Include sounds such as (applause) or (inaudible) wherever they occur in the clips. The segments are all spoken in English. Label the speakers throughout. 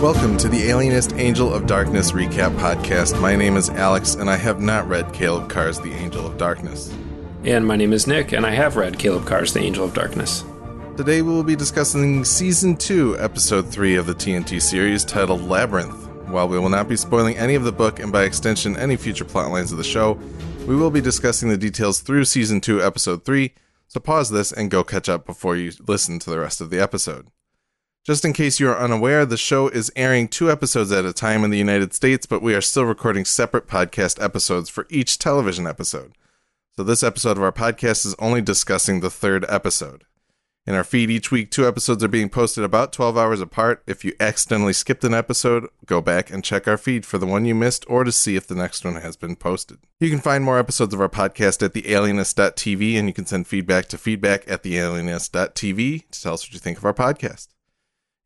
Speaker 1: Welcome to the Alienist Angel of Darkness recap podcast. My name is Alex, and I have not read Caleb Carr's The Angel of Darkness.
Speaker 2: And my name is Nick, and I have read Caleb Carr's The Angel of Darkness.
Speaker 1: Today we will be discussing Season 2, Episode 3 of the TNT series titled Labyrinth. While we will not be spoiling any of the book and by extension any future plotlines of the show, we will be discussing the details through Season 2, Episode 3, so pause this and go catch up before you listen to the rest of the episode. Just in case you are unaware, the show is airing two episodes at a time in the United States, but we are still recording separate podcast episodes for each television episode. So this episode of our podcast is only discussing the third episode. In our feed each week, two episodes are being posted about 12 hours apart. If you accidentally skipped an episode, go back and check our feed for the one you missed or to see if the next one has been posted. You can find more episodes of our podcast at thealienist.tv and you can send feedback to feedback at thealienist.tv to tell us what you think of our podcast.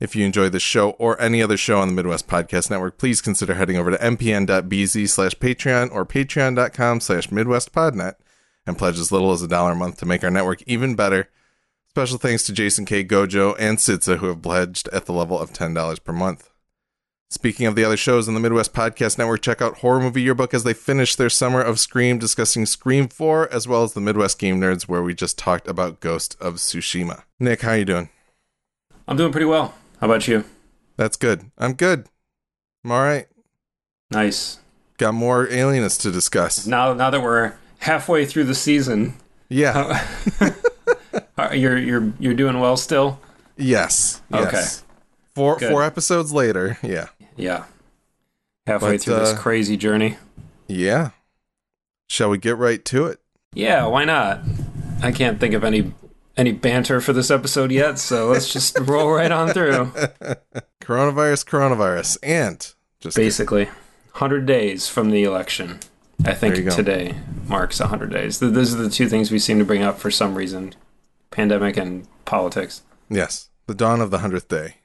Speaker 1: If you enjoy this show or any other show on the Midwest Podcast Network, please consider heading over to mpn.bz slash Patreon or patreon.com slash MidwestPodnet and pledge as little as a dollar a month to make our network even better. Special thanks to Jason K. Gojo and Sidza who have pledged at the level of $10 per month. Speaking of the other shows on the Midwest Podcast Network, check out Horror Movie Yearbook as they finish their summer of Scream discussing Scream 4, as well as the Midwest Game Nerds where we just talked about Ghost of Tsushima. Nick, how are you doing?
Speaker 2: I'm doing pretty well. How about you?
Speaker 1: That's good. I'm good. I'm all right.
Speaker 2: Nice.
Speaker 1: Got more alienists to discuss.
Speaker 2: Now, now that we're halfway through the season,
Speaker 1: Yeah. (laughs)
Speaker 2: you're you're you're doing well still.
Speaker 1: yes.
Speaker 2: Okay.
Speaker 1: Yes. Four
Speaker 2: Good.
Speaker 1: four episodes later. Yeah.
Speaker 2: Yeah. Halfway
Speaker 1: But,
Speaker 2: through this
Speaker 1: uh,
Speaker 2: crazy journey.
Speaker 1: Yeah. Shall we get right to it?
Speaker 2: Yeah, why not? I can't think of any any banter for this episode yet, so let's just (laughs) roll right on through.
Speaker 1: Coronavirus, coronavirus, and just
Speaker 2: Basically, 100 days from the election. I think today marks 100 days. Th- Those are the two things we seem to bring up for some reason pandemic and politics.
Speaker 1: yes, the dawn of the hundredth day,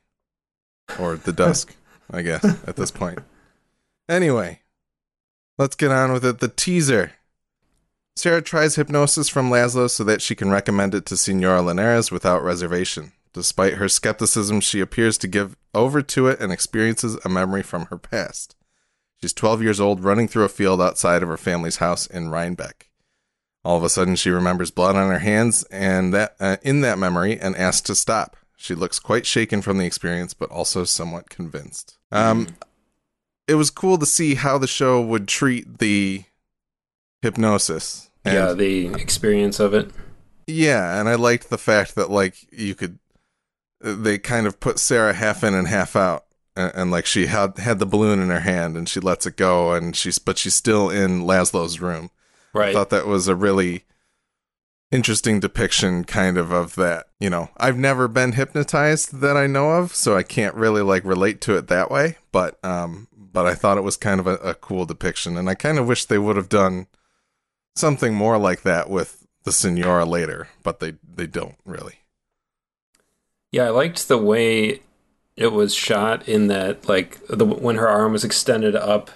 Speaker 1: or the dusk, I guess at this point. (laughs) Anyway, let's get on with it. The teaser. Sarah tries hypnosis from Laszlo so that she can recommend it to Senora Linares without reservation. Despite her skepticism, she appears to give over to it and experiences a memory from her past. She's 12 years old, running through a field outside of her family's house in Rhinebeck. All of a sudden, she remembers blood on her hands and that uh, in that memory and asks to stop. She looks quite shaken from the experience, but also somewhat convinced. Um, it was cool to see how the show would treat the hypnosis. And-
Speaker 2: yeah, the experience of it.
Speaker 1: yeah, and I liked the fact that like you could, they kind of put Sarah half in and half out, and, and like she had had the balloon in her hand and she lets it go, and she's but she's still in Laszlo's room.
Speaker 2: Right.
Speaker 1: I thought that was a really interesting depiction, kind of of that. You know, I've never been hypnotized that I know of, so I can't really like relate to it that way. But um, but I thought it was kind of a, a cool depiction, and I kind of wish they would have done something more like that with the Senora later, but they they don't really.
Speaker 2: Yeah, I liked the way it was shot in that like the when her arm was extended up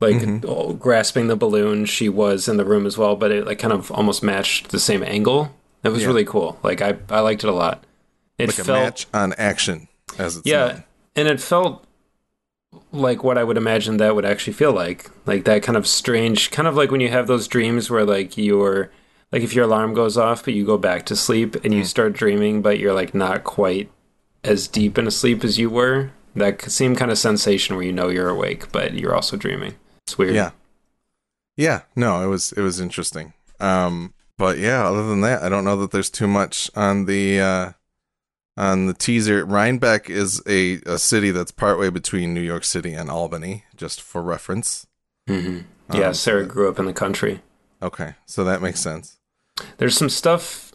Speaker 2: like
Speaker 1: Mhm.
Speaker 2: oh, grasping the balloon, she was in the room as well, but it like kind of almost matched the same angle. It was
Speaker 1: Yeah.
Speaker 2: really cool. Like I I liked it a lot. It
Speaker 1: like a
Speaker 2: felt
Speaker 1: match on action, as it's
Speaker 2: yeah,
Speaker 1: known.
Speaker 2: and it felt like what I would imagine that would actually feel like. Like that kind of strange, kind of like when you have those dreams where like you're like if your alarm goes off but you go back to sleep and you
Speaker 1: Mm.
Speaker 2: start dreaming but you're like not quite as deep in a sleep as you were. That same kind of sensation where you know you're awake but you're also dreaming. It's weird.
Speaker 1: Yeah. Yeah, no, it was it was interesting. Um but yeah, other than that, I don't know that there's too much on the uh on the teaser. Rhinebeck is a, a city that's partway between New York City and Albany, just for reference.
Speaker 2: hmm Yeah,
Speaker 1: Um,
Speaker 2: Sarah grew up in the country.
Speaker 1: Okay, so that makes sense.
Speaker 2: There's some stuff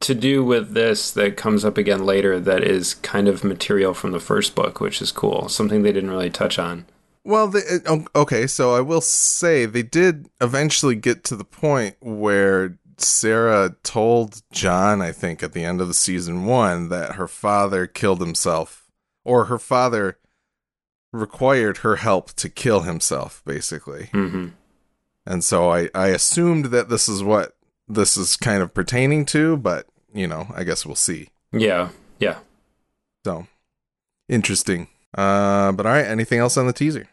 Speaker 2: to do with this that comes up again later that is kind of material from the first book, which is cool. Something they didn't really touch on.
Speaker 1: Well, they, okay, so I will say they did eventually get to the point where Sarah told John, I think, at the end of the season one, that her father killed himself, or her father required her help to kill himself, basically.
Speaker 2: hmm
Speaker 1: And so I, I assumed that this is what this is kind of pertaining to, but, you know, I guess we'll see.
Speaker 2: Yeah, yeah.
Speaker 1: So interesting. Uh, but all right, anything else on the teaser?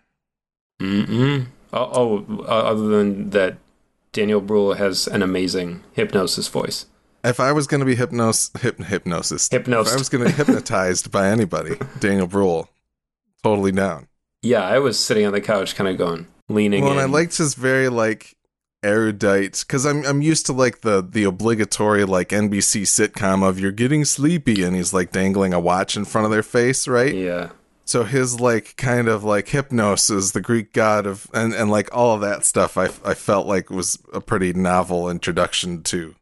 Speaker 2: Mm-mm. Oh, oh uh, other than that, Daniel Bruhl has an amazing hypnosis voice.
Speaker 1: If I was going to be hypnos hyp- hypnosis,
Speaker 2: Hypnosed.
Speaker 1: if I was going to be (laughs) hypnotized by anybody, Daniel Bruhl, totally down.
Speaker 2: Yeah, I was sitting on the couch, kind of going, leaning
Speaker 1: Well,
Speaker 2: in.
Speaker 1: and I liked his very like erudite because I'm I'm used to like the the obligatory like NBC sitcom of you're getting sleepy and he's like dangling a watch in front of their face, right?
Speaker 2: yeah,
Speaker 1: So his like kind of like hypnosis, the Greek god of and and like all of that stuff, I I felt like was a pretty novel introduction to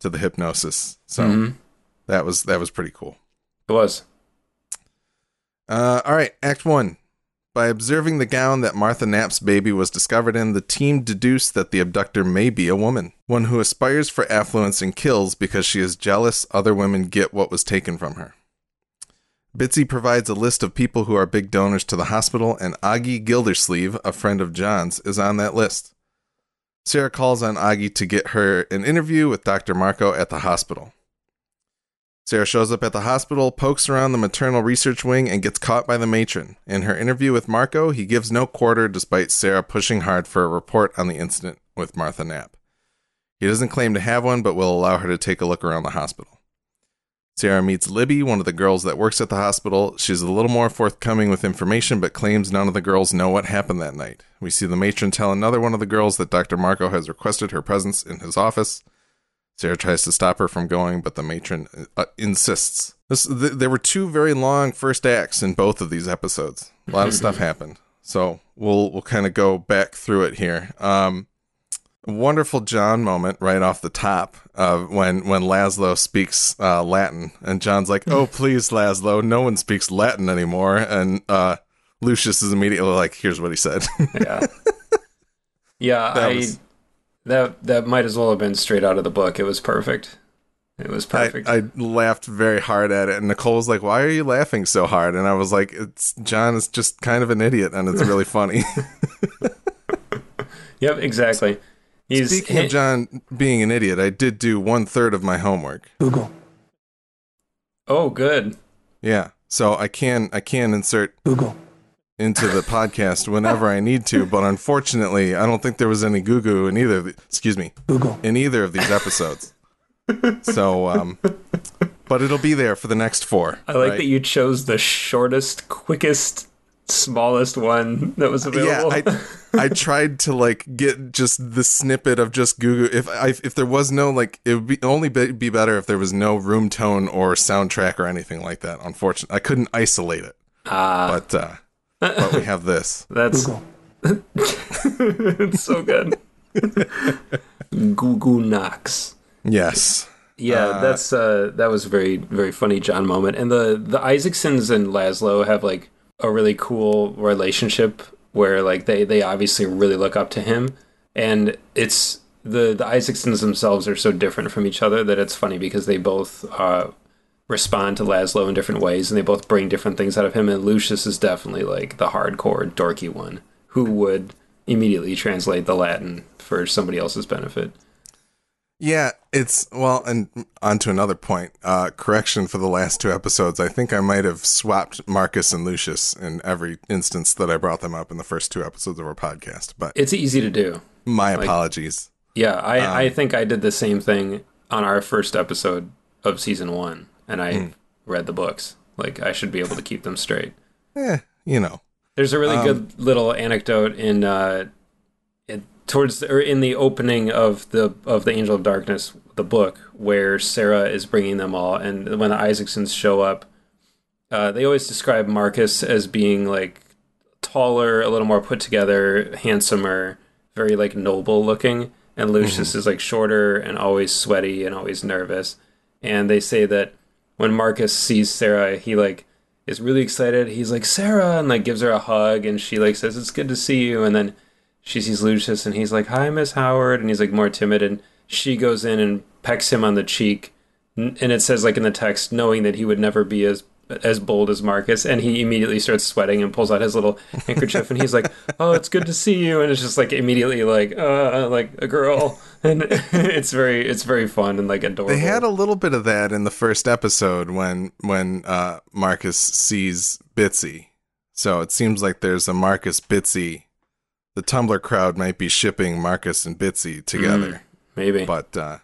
Speaker 1: to the hypnosis. So
Speaker 2: Mhm.
Speaker 1: that was that was pretty cool.
Speaker 2: it was.
Speaker 1: Uh, all right, Act One. By observing the gown that Martha Knapp's baby was discovered in, the team deduced that the abductor may be a woman, one who aspires for affluence and kills because she is jealous other women get what was taken from her. Bitsy provides a list of people who are big donors to the hospital, and Augie Gildersleeve, a friend of John's, is on that list. Sarah calls on Augie to get her an interview with Dr. Marco at the hospital. Sarah shows up at the hospital, pokes around the maternal research wing, and gets caught by the matron. In her interview with Marco, he gives no quarter despite Sarah pushing hard for a report on the incident with Martha Knapp. He doesn't claim to have one, but will allow her to take a look around the hospital. Sarah meets Libby, one of the girls that works at the hospital. She's a little more forthcoming with information, but claims none of the girls know what happened that night. We see the matron tell another one of the girls that Dr. Marco has requested her presence in his office. Sarah tries to stop her from going, but the matron uh, insists. This, th- there were two very long first acts in both of these episodes. A lot of stuff (laughs) happened, so we'll we'll kind of go back through it here. Um, wonderful John moment right off the top of when when Laszlo speaks uh, Latin, and John's like, "Oh, (laughs) please, Laszlo, no one speaks Latin anymore," and uh, Lucius is immediately like, "Here's what he said." (laughs)
Speaker 2: Yeah, yeah.
Speaker 1: That
Speaker 2: I
Speaker 1: was-
Speaker 2: that that might as well have been straight out of the book. It was perfect. It was perfect.
Speaker 1: I laughed very hard at it, and Nicole was like, "Why are you laughing so hard?" And I was like, "It's John is just kind of an idiot, and it's really funny." (laughs)
Speaker 2: yep, exactly. He's
Speaker 1: Speaking of John being an idiot, I did do one third of my homework.
Speaker 3: Google.
Speaker 2: Oh, good.
Speaker 1: Yeah, so I can I can insert
Speaker 3: Google.
Speaker 1: into the podcast whenever I need to, but unfortunately, I don't think there was any goo goo in either. Of the, excuse me,
Speaker 3: Google.
Speaker 1: in either of these episodes. so, um, but it'll be there for the next four.
Speaker 2: I like
Speaker 1: right?
Speaker 2: that you chose the shortest, quickest, smallest one that was
Speaker 1: Yeah,
Speaker 2: available.
Speaker 1: I (laughs) I tried to like get just the snippet of just Goo Goo. If I if there was no like, it would be only be, be better if there was no room tone or soundtrack or anything like that. Unfortunately, I couldn't isolate it,
Speaker 2: Ah,
Speaker 1: but uh, but we have this. (laughs)
Speaker 2: that's (laughs) it's so good. Goo Goo Knox.
Speaker 1: Yes.
Speaker 2: Yeah,
Speaker 1: Uh,
Speaker 2: that's uh that was a very very funny John moment. And the the Isaacsons and Laszlo have like a really cool relationship where like they they obviously really look up to him and it's the the Isaacsons themselves are so different from each other that it's funny because they both uh respond to Laszlo in different ways and they both bring different things out of him and Lucius is definitely like the hardcore dorky one who would immediately translate the Latin for somebody else's benefit.
Speaker 1: Yeah, it's well, and on to another point. Uh, correction for the last two episodes. I think I might have swapped Marcus and Lucius in every instance that I brought them up in the first two episodes of our podcast. But
Speaker 2: It's easy to do.
Speaker 1: my apologies.
Speaker 2: Yeah, I,
Speaker 1: Um,
Speaker 2: I think I did the same thing on our first episode of season one, and I
Speaker 1: Hmm.
Speaker 2: read the books. Like I should be able to keep them straight.
Speaker 1: Eh, you know.
Speaker 2: There's a really
Speaker 1: Um,
Speaker 2: good little anecdote in uh, towards or in the opening of the of the Angel of Darkness, the book, where Sarah is bringing them all, and when the Isaacsons show up, uh, they always describe Marcus as being like taller, a little more put together, handsomer, very like noble looking, and Lucius is like shorter and always sweaty and always nervous. And they say that when Marcus sees Sarah, he like is really excited. He's like Sarah and like gives her a hug, and she like says it's good to see you. And then she sees Lucius, and he's like hi Miss Howard, and he's like more timid. And she goes in and pecks him on the cheek, and it says like in the text, knowing that he would never be as as bold as Marcus, and he immediately starts sweating and pulls out his little handkerchief, and he's like, (laughs) "Oh, it's good to see you," and it's just like immediately like, uh, like a girl, (laughs) and (laughs) it's very, it's very fun and like adorable.
Speaker 1: They had a little bit of that in the first episode when when uh, Marcus sees Bitsy. So it seems like there's a Marcus Bitsy. The Tumblr crowd might be shipping Marcus and Bitsy together.
Speaker 2: Maybe.
Speaker 1: But uh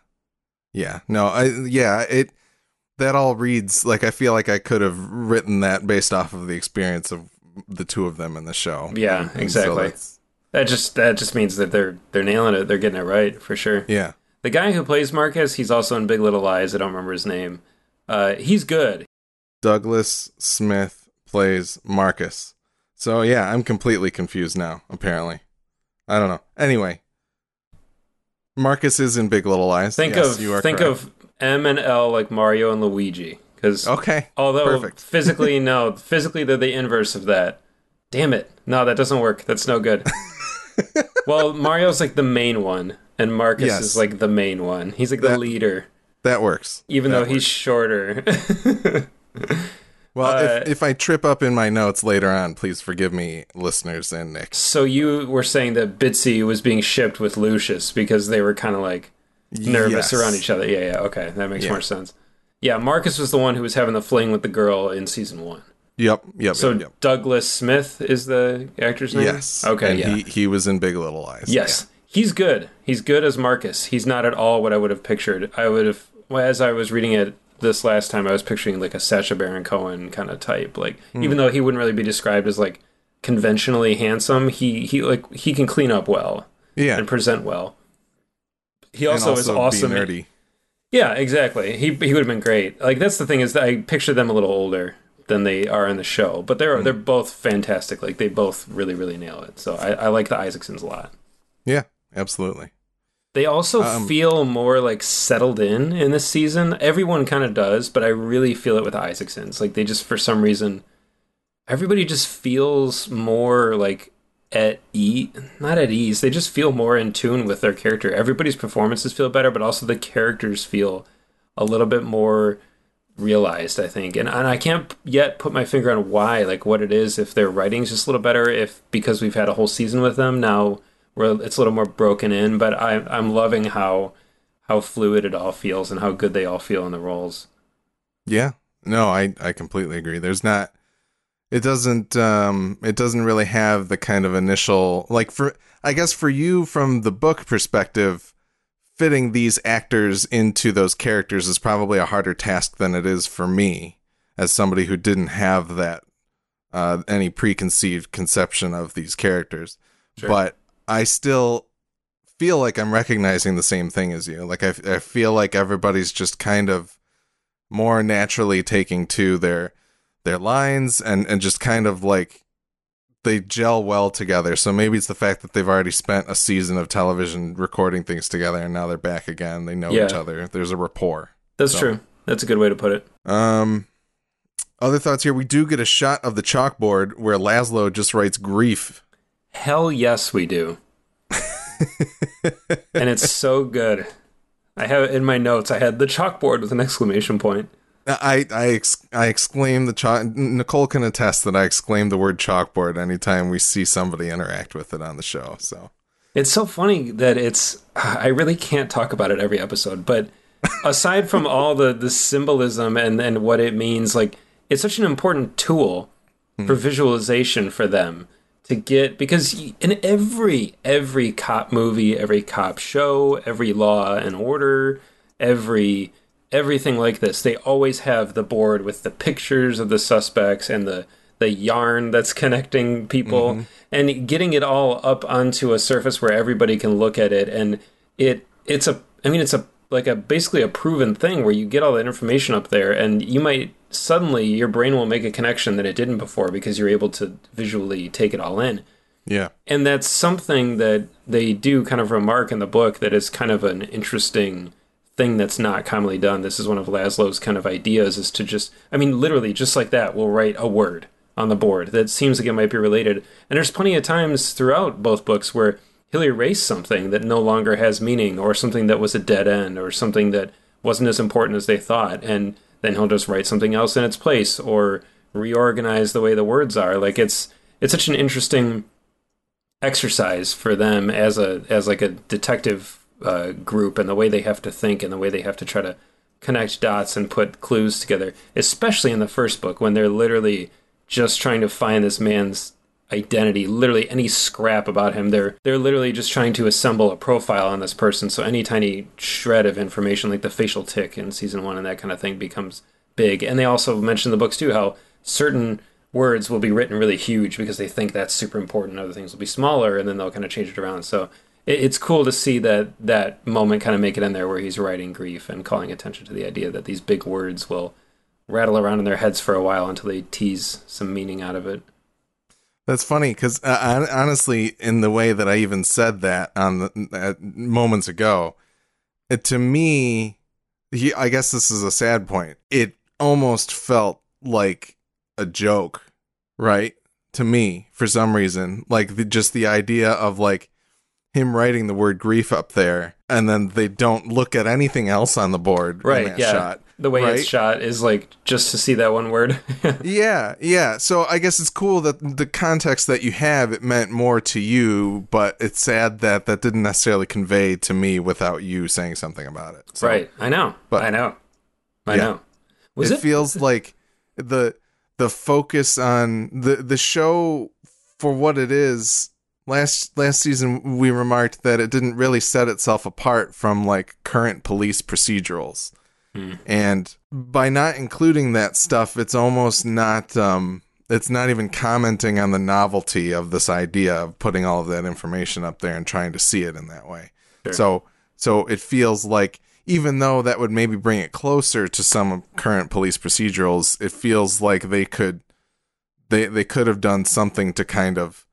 Speaker 1: yeah. No, I yeah, it that all reads like I feel like I could have written that based off of the experience of the two of them in the show.
Speaker 2: Yeah,
Speaker 1: And so
Speaker 2: exactly.
Speaker 1: that's-
Speaker 2: that just that just means that they're they're nailing it. They're getting it right for sure.
Speaker 1: yeah.
Speaker 2: The guy who plays Marcus, he's also in Big Little Lies. I don't remember his name. Uh, he's good.
Speaker 1: Douglas Smith plays Marcus. So yeah, I'm completely confused now, apparently. I don't know. Anyway. Marcus is in Big Little Lies.
Speaker 2: Think
Speaker 1: Yes,
Speaker 2: of think
Speaker 1: correct.
Speaker 2: of M and L like Mario and Luigi. Because
Speaker 1: Okay.
Speaker 2: although
Speaker 1: perfect. (laughs)
Speaker 2: physically no, physically they're the inverse of that. Damn it! No, that doesn't work. That's no good. (laughs) well, Mario's like the main one, and Marcus
Speaker 1: Yes.
Speaker 2: is like the main one. He's like the leader,
Speaker 1: That works.
Speaker 2: even
Speaker 1: That
Speaker 2: though he's shorter. (laughs)
Speaker 1: Well,
Speaker 2: Uh,
Speaker 1: if, if I trip up in my notes later on, please forgive me, listeners and Nick.
Speaker 2: so you were saying that Bitsy was being shipped with Lucius because they were kind of like nervous
Speaker 1: Yes.
Speaker 2: around each other. Yeah, yeah, okay, that makes
Speaker 1: Yeah.
Speaker 2: more sense. Yeah, Marcus was the one who was having the fling with the girl in season one.
Speaker 1: Yep, yep,
Speaker 2: So
Speaker 1: yep, yep.
Speaker 2: Douglas Smith is the actor's name.
Speaker 1: Yes.
Speaker 2: Okay.
Speaker 1: And
Speaker 2: yeah.
Speaker 1: he, he was in Big Little Lies.
Speaker 2: yes, he's good. He's good as Marcus. He's not at all what I would have pictured. I would have, as I was reading it this last time, I was picturing like a Sacha Baron Cohen kind of type. Like,
Speaker 1: Hmm.
Speaker 2: even though he wouldn't really be described as like conventionally handsome, he he like he can clean up well
Speaker 1: Yeah.
Speaker 2: and present well. He
Speaker 1: And
Speaker 2: also, is awesome.
Speaker 1: nerdy.
Speaker 2: Yeah, exactly. He he would have been great. Like that's the thing is that I picture them a little older than they are in the show, but they're they're both fantastic. Like they both really really nail it. So I, I like the Isaacsons a lot.
Speaker 1: Yeah, absolutely.
Speaker 2: They also
Speaker 1: Um,
Speaker 2: feel more like settled in in this season. Everyone kind of does, but I really feel it with Isaacsons. Like they just for some reason, everybody just feels more like at ease. Not at ease. They just feel more in tune with their character. Everybody's performances feel better, but also the characters feel a little bit more realized. I think, and and I can't yet put my finger on why, like what it is. If their writing's just a little better, if because we've had a whole season with them now where it's a little more broken in, but I, I'm loving how how fluid it all feels and how good they all feel in the roles.
Speaker 1: Yeah. No, I I completely agree. There's not it doesn't um it doesn't really have the kind of initial like for I guess for you from the book perspective fitting these actors into those characters is probably a harder task than it is for me as somebody who didn't have that uh any preconceived conception of these characters.
Speaker 2: Sure.
Speaker 1: But I still feel like I'm recognizing the same thing as you. Like I, I feel like everybody's just kind of more naturally taking to their their lines and and just kind of like they gel well together. So maybe it's the fact that they've already spent a season of television recording things together and now they're back again. They know
Speaker 2: Yeah.
Speaker 1: each other. There's a rapport.
Speaker 2: That's
Speaker 1: So-
Speaker 2: true. That's a good way to put it.
Speaker 1: Um other thoughts here. We do get a shot of the chalkboard where Laszlo just writes grief.
Speaker 2: Hell yes, we do. and it's (laughs) so good. I have it in my notes. I had the chalkboard with an exclamation point.
Speaker 1: I I ex- I exclaim the chalk. Nicole can attest that I exclaim the word chalkboard anytime we see somebody interact with it on the show. So
Speaker 2: It's so funny that it's. I really can't talk about it every episode, but aside from (laughs) all the the symbolism and and what it means, like it's such an important tool for hmm. visualization for them to get because in every every cop movie, every cop show, every Law and Order, every everything like this, they always have the board with the pictures of the suspects and the the yarn that's (laughs) connecting people. Mm-hmm. And getting it all up onto a surface where everybody can look at it. And it it's a I mean it's a like a basically a proven thing where you get all that information up there and you might suddenly your brain will make a connection that it didn't before because you're able to visually take it all in
Speaker 1: yeah,
Speaker 2: and that's something that they do kind of remark in the book that is kind of an interesting thing that's not commonly done. This is one of Laszlo's kind of ideas is to just, I mean, literally just like that, we'll write a word on the board that seems like it might be related. And there's plenty of times throughout both books where he'll erase something that no longer has meaning or something that was a dead end or something that wasn't as important as they thought. And then he'll just write something else in its place or reorganize the way the words are. Like it's, it's such an interesting exercise for them as a as like a detective uh, group and the way they have to think and the way they have to try to connect dots and put clues together especially in the first book when they're literally just trying to find this man's identity literally any scrap about him. They're they're literally just trying to assemble a profile on this person so any tiny shred of information like the facial tick in season one and that kind of thing becomes big. And they also mention the books too how certain words will be written really huge because they think that's super important other things will be smaller and then they'll kind of change it around. So it, it's cool to see that that moment kind of make it in there where he's writing grief and calling attention to the idea that these big words will rattle around in their heads for a while until they tease some meaning out of it
Speaker 1: That's funny because uh, honestly, in the way that I even said that on the uh, moments ago, it, to me, he, I guess this is a sad point. It almost felt like a joke, right? To me, for some reason, like the, just the idea of like him writing the word grief up there, and then they don't look at anything else on the board in
Speaker 2: right
Speaker 1: that
Speaker 2: yeah
Speaker 1: shot.
Speaker 2: The way
Speaker 1: right?
Speaker 2: it's shot is like just to see that one word (laughs)
Speaker 1: Yeah, yeah. So I guess it's cool that the context that you have it meant more to you, but it's sad that that didn't necessarily convey to me without you saying something about it. So
Speaker 2: right i know
Speaker 1: But-
Speaker 2: i know i
Speaker 1: Yeah.
Speaker 2: know was
Speaker 1: it,
Speaker 2: it,
Speaker 1: feels like the the focus on the the show for what it is. Last last season we remarked that it didn't really set itself apart from like current police procedurals.
Speaker 2: Hmm.
Speaker 1: And by not including that stuff, it's almost not um it's not even commenting on the novelty of this idea of putting all of that information up there and trying to see it in that way.
Speaker 2: Sure.
Speaker 1: So so it feels like even though that would maybe bring it closer to some current police procedurals, it feels like they could they they could have done something to kind of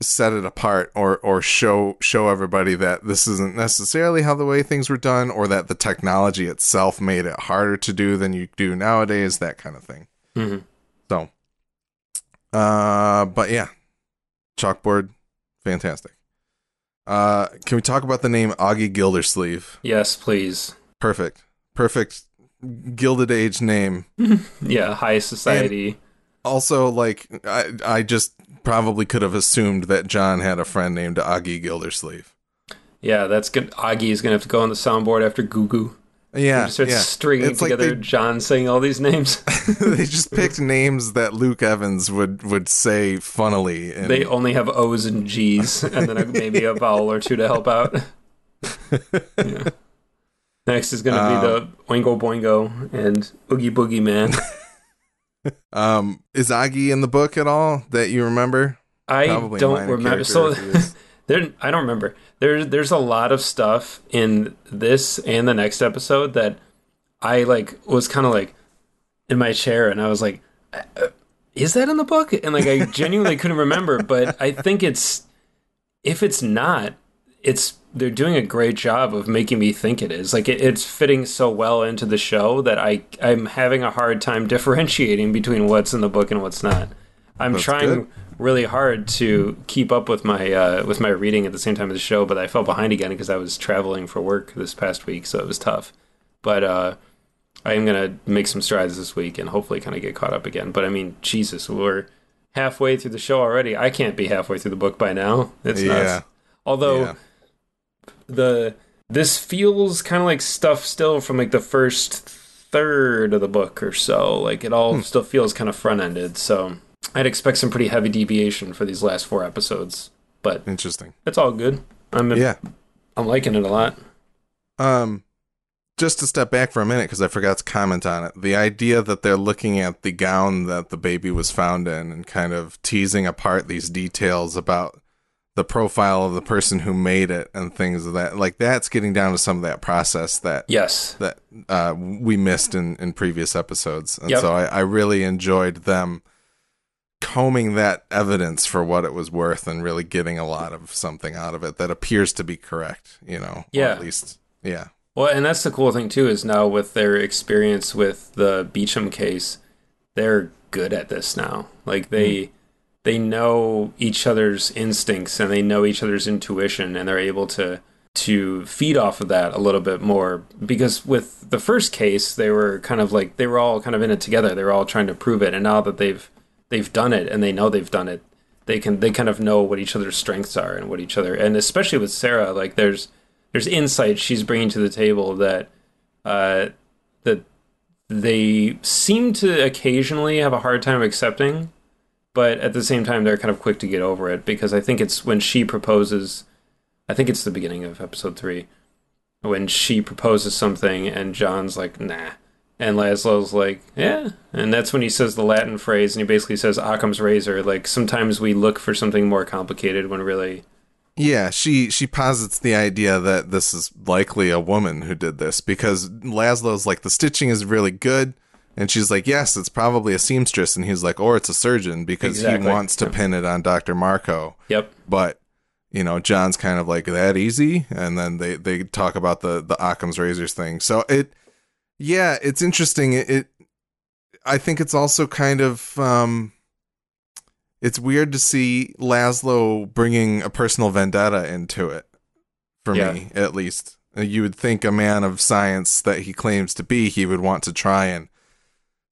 Speaker 1: set it apart or or show show everybody that this isn't necessarily how the way things were done or that the technology itself made it harder to do than you do nowadays that kind of thing.
Speaker 2: Mhm.
Speaker 1: so uh but yeah chalkboard fantastic. Uh can we talk about the name augie gildersleeve?
Speaker 2: Yes please.
Speaker 1: Perfect. Perfect gilded age name. (laughs)
Speaker 2: Yeah high society.
Speaker 1: Also like i i just probably could have assumed that john had a friend named augie gildersleeve
Speaker 2: yeah that's good is gonna have to go on the soundboard after goo goo
Speaker 1: yeah
Speaker 2: just starts
Speaker 1: yeah.
Speaker 2: stringing
Speaker 1: It's like
Speaker 2: together
Speaker 1: they-
Speaker 2: john saying all these names (laughs) (laughs)
Speaker 1: they just picked names that Luke Evans would would say funnily. And
Speaker 2: they only have o's and g's and then a, (laughs) maybe a vowel or two to help out yeah. next is gonna be um, the oingo boingo and oogie boogie man
Speaker 1: um, is Aggie in the book at all that you remember?
Speaker 2: I
Speaker 1: Probably
Speaker 2: don't remember. So
Speaker 1: if he is.
Speaker 2: there, I don't remember. There's there's a lot of stuff in this and the next episode that I like was kind of like in my chair, and I was like, "Uh, uh, "Is that in the book?" And like I genuinely couldn't remember, but I think it's if it's not, it's they're doing a great job of making me think it is. Like it, it's fitting so well into the show that I I'm having a hard time (laughs) differentiating between what's in the book and what's not. I'm
Speaker 1: That's
Speaker 2: trying
Speaker 1: good.
Speaker 2: really hard to keep up with my uh, with my reading at the same time as the show, but I fell behind again because I was traveling for work this past week, so it was tough. But uh, I am gonna make some strides this week and hopefully kind of get caught up again. But I mean, Jesus, we're halfway through the show already. I can't be halfway through the book by now. It's
Speaker 1: Yeah.
Speaker 2: nuts. Although
Speaker 1: Yeah.
Speaker 2: The this feels kind of like stuff still from like the first third of the book or so. Like it all still feels kind of front ended. So I'd expect some pretty heavy deviation for these last four episodes, but
Speaker 1: Interesting.
Speaker 2: it's all good. I'm
Speaker 1: Yeah.
Speaker 2: I'm liking it a lot.
Speaker 1: Um, just to step back for a minute because I forgot to comment on it. The idea that they're looking at the gown that the baby was found in and kind of teasing apart these details about the profile of the person who made it and things of that like that's getting down to some of that process that
Speaker 2: Yes.
Speaker 1: that uh, we missed in, in previous episodes. And
Speaker 2: Yep.
Speaker 1: so I, I really enjoyed them combing that evidence for what it was worth and really getting a lot of something out of it that appears to be correct, you know?
Speaker 2: Yeah.
Speaker 1: at least, yeah.
Speaker 2: Well, and that's the cool thing too is now with their experience with the Beecham case, they're good at this now. Like they they know each other's instincts and they know each other's intuition and they're able to to feed off of that a little bit more. Because with the first case they were kind of like they were all kind of in it together. They were all trying to prove it. And now that they've they've done it and they know they've done it they can they kind of know what each other's strengths are and what each other and especially with Sarah like there's there's insight she's bringing to the table that uh that they seem to occasionally have a hard time accepting but at the same time they're kind of quick to get over it because I think it's when she proposes. I think it's the beginning of episode three when she proposes something and John's like, nah. And Laszlo's like, yeah. And that's when he says the Latin phrase and he basically says Occam's razor. Like sometimes we look for something more complicated when really
Speaker 1: Yeah, she she posits the idea that this is likely a woman who did this because Laszlo's like the stitching is really good and she's like, "Yes, it's probably a seamstress." And he's like, "Or it's a surgeon because
Speaker 2: Exactly.
Speaker 1: he wants to pin it on Dr. Marco."
Speaker 2: Yep.
Speaker 1: But you know, John's kind of like that easy, and then they they talk about the the Occam's razors thing. So it, yeah, it's interesting. It, it I think it's also kind of um, it's weird to see Laszlo bringing a personal vendetta into it. For
Speaker 2: Yeah.
Speaker 1: me, at least, you would think a man of science that he claims to be, he would want to try and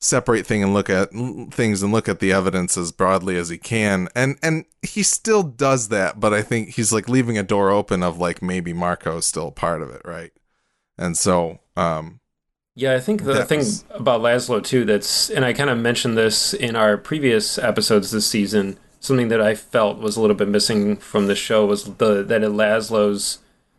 Speaker 1: separate thing and look at things and look at the evidence as broadly as he can and and he still does that but i think he's like leaving a door open of like maybe marco is still part of it right and so um
Speaker 2: Yeah, I think the thing
Speaker 1: was-
Speaker 2: about Laszlo too that's and I kind of mentioned this in our previous episodes this season, something that I felt was a little bit missing from the show was the that Laszlo's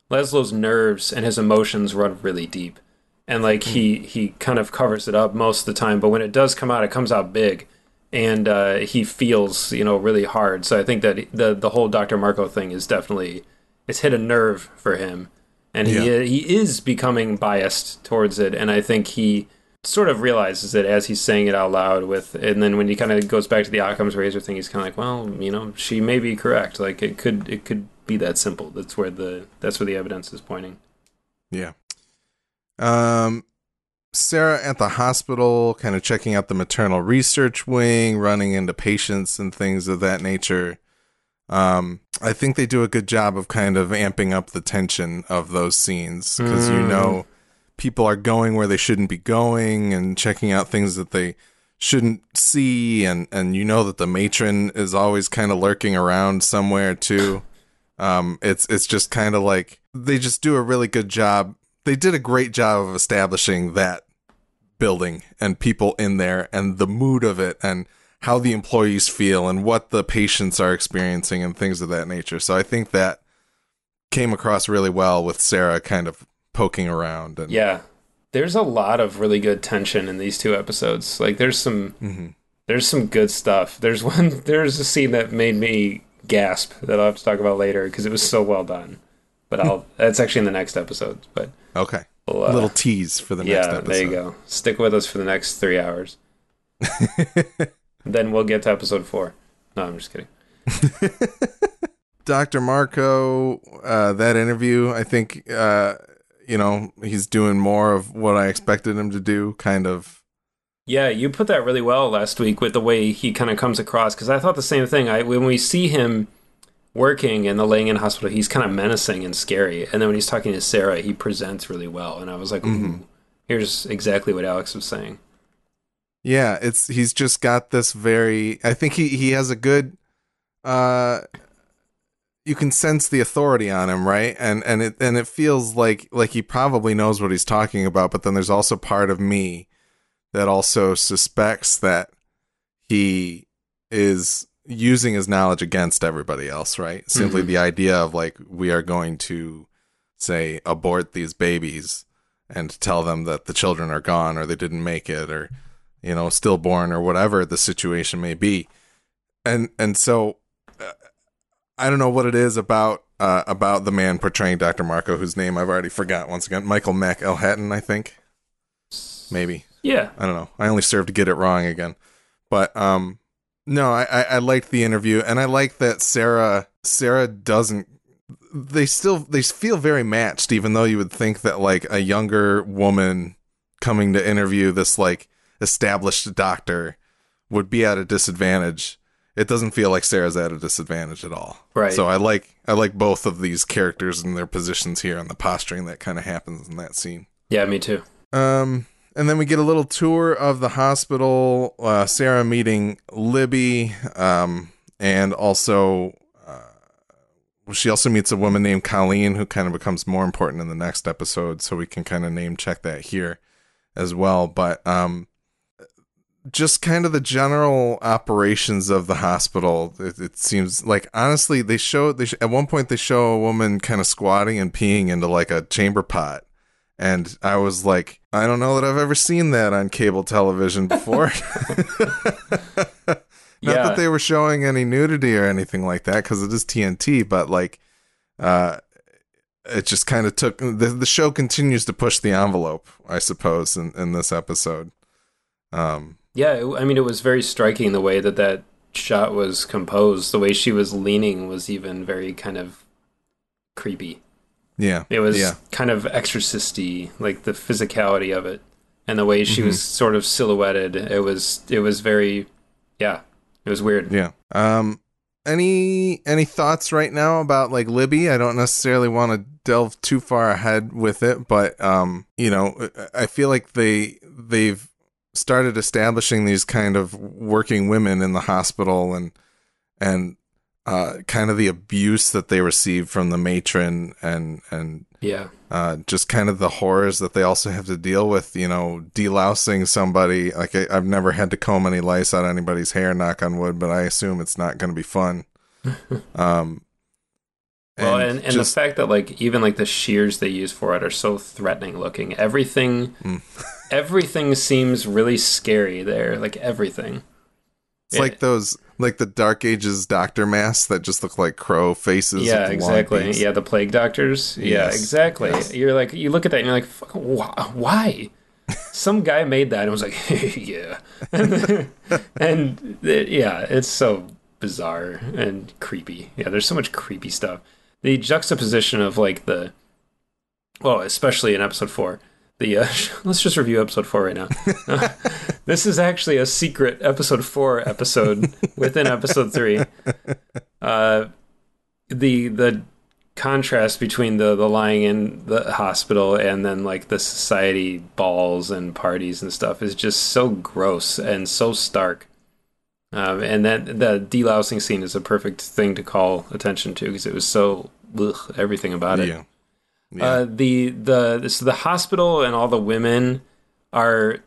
Speaker 2: Laszlo's nerves and his emotions run really deep. And like he he kind of covers it up most of the time, but when it does come out, it comes out big. And uh, he feels, you know, really hard. So I think that the the whole Dr. Marco thing is definitely it's hit a nerve for him and he
Speaker 1: Yeah.
Speaker 2: he is becoming biased towards it and i think he sort of realizes it as he's saying it out loud with and then when he kind of goes back to the occam's razor thing he's kind of like well you know she may be correct like it could it could be that simple that's where the that's where the evidence is pointing
Speaker 1: yeah um sarah at the hospital kind of checking out the maternal research wing running into patients and things of that nature um i think they do a good job of kind of amping up the tension of those scenes because you
Speaker 2: Mm.
Speaker 1: know people are going where they shouldn't be going and checking out things that they shouldn't see and and you know that the matron is always kind of lurking around somewhere too um it's it's just kind of like they just do a really good job they did a great job of establishing that building and people in there and the mood of it and how the employees feel and what the patients are experiencing and things of that nature. So i think that came across really well with sarah kind of poking around and
Speaker 2: yeah. There's a lot of really good tension in these two episodes. Like there's some
Speaker 1: Mhm.
Speaker 2: there's some good stuff. There's (laughs) one there's a scene that made me gasp that i'll have to talk about later because it was so well done but i'll that's actually in the next episode but
Speaker 1: okay
Speaker 2: we'll, uh,
Speaker 1: little tease for the next
Speaker 2: yeah,
Speaker 1: episode
Speaker 2: there you go. Stick with us for the next three hours. (laughs) then we'll get to episode four. No, I'm just kidding. (laughs)
Speaker 1: Dr. Marco, uh, that interview, I think, uh, you know, he's doing more of what I expected him to do, kind of.
Speaker 2: Yeah, you put that really well last week with the way he kind of comes across. Because I thought the same thing. I when we see him working in the laying in hospital, he's kind of menacing and scary. And then when he's talking to Sarah, he presents really well. And I was like, Ooh,
Speaker 1: Mhm.
Speaker 2: here's exactly what Alex was saying.
Speaker 1: Yeah, it's he's just got this very I think he he has a good uh you can sense the authority on him, right? And and it and it feels like like he probably knows what he's talking about, but then there's also part of me that also suspects that he is using his knowledge against everybody else, right? Simply
Speaker 2: Mhm.
Speaker 1: the idea of like we are going to say abort these babies and tell them that the children are gone or they didn't make it or you know stillborn or whatever the situation may be and and so uh, i don't know what it is about uh, about the man portraying dr marco whose name i've already forgot once again michael McElhatton i think maybe
Speaker 2: Yeah,
Speaker 1: I don't know. I only serve to get it wrong again. But um no, I, I, I liked the interview and I like that Sarah Sarah doesn't they still they feel very matched, even though you would think that like a younger woman coming to interview this like established doctor would be at a disadvantage. It doesn't feel like Sarah's at a disadvantage at all.
Speaker 2: Right.
Speaker 1: So I like I like both of these characters and their positions here and the posturing that kind of happens in that scene.
Speaker 2: yeah, me too.
Speaker 1: Um, and then we get a little tour of the hospital. Uh, Sarah meeting Libby, um, and also uh, she also meets a woman named Colleen, who kind of becomes more important in the next episode. So we can kind of name check that here as well. But um, just kind of the general operations of the hospital. It, it seems like honestly, they show they sh- at one point they show a woman kind of squatting and peeing into like a chamber pot, and I was like, I don't know that I've ever seen that on cable television (laughs) before. (laughs) Not
Speaker 2: Yeah.
Speaker 1: that they were showing any nudity or anything like that, because it is TNT, but like, uh, it just kind of took the the show continues to push the envelope, I suppose, in, in this episode. Um,
Speaker 2: Yeah, I mean, it was very striking the way that that shot was composed. The way she was leaning was even very kind of creepy.
Speaker 1: Yeah,
Speaker 2: It was
Speaker 1: yeah,
Speaker 2: kind of exorcisty, like the physicality of it, and the way she
Speaker 1: Mm-hmm.
Speaker 2: was sort of silhouetted. It was it was very, yeah, it was weird.
Speaker 1: yeah. Um, any any thoughts right now about like Libby? I don't necessarily want to delve too far ahead with it, but um, you know, I feel like they they've started establishing these kind of working women in the hospital and and uh, kind of the abuse that they receive from the matron and and
Speaker 2: Yeah,
Speaker 1: uh, just kind of the horrors that they also have to deal with. You know, delousing somebody. Like I, I've never had to comb any lice out of anybody's hair, knock on wood, but I assume it's not going to be fun. (laughs) Um,
Speaker 2: well, and, and,
Speaker 1: just-
Speaker 2: the fact that like even like the shears they use for it are so threatening looking. Everything,
Speaker 1: Mm.
Speaker 2: everything seems really scary there. Like everything.
Speaker 1: it's like those like the Dark Ages doctor masks that just look like crow faces.
Speaker 2: yeah,
Speaker 1: with the long
Speaker 2: exactly. Yeah, the plague doctors. Yeah,
Speaker 1: Yes,
Speaker 2: exactly.
Speaker 1: yes.
Speaker 2: You're like, you look at that and you're like, wh- why? Some guy made that and was like, (laughs) yeah, and, (laughs) and it- yeah, it's so bizarre and creepy. Yeah, there's so much creepy stuff. The juxtaposition of like the, well, especially in episode four. The uh, (laughs) let's just review episode four right now. (laughs) this is actually a secret episode four episode within episode three. Uh, the the contrast between the the lying in the hospital and then like the society balls and parties and stuff is just so gross and so stark. Um, and that the delousing scene is a perfect thing to call attention to because it was so ugh, everything about it.
Speaker 1: yeah, yeah.
Speaker 2: Uh, the the so the hospital and all the women are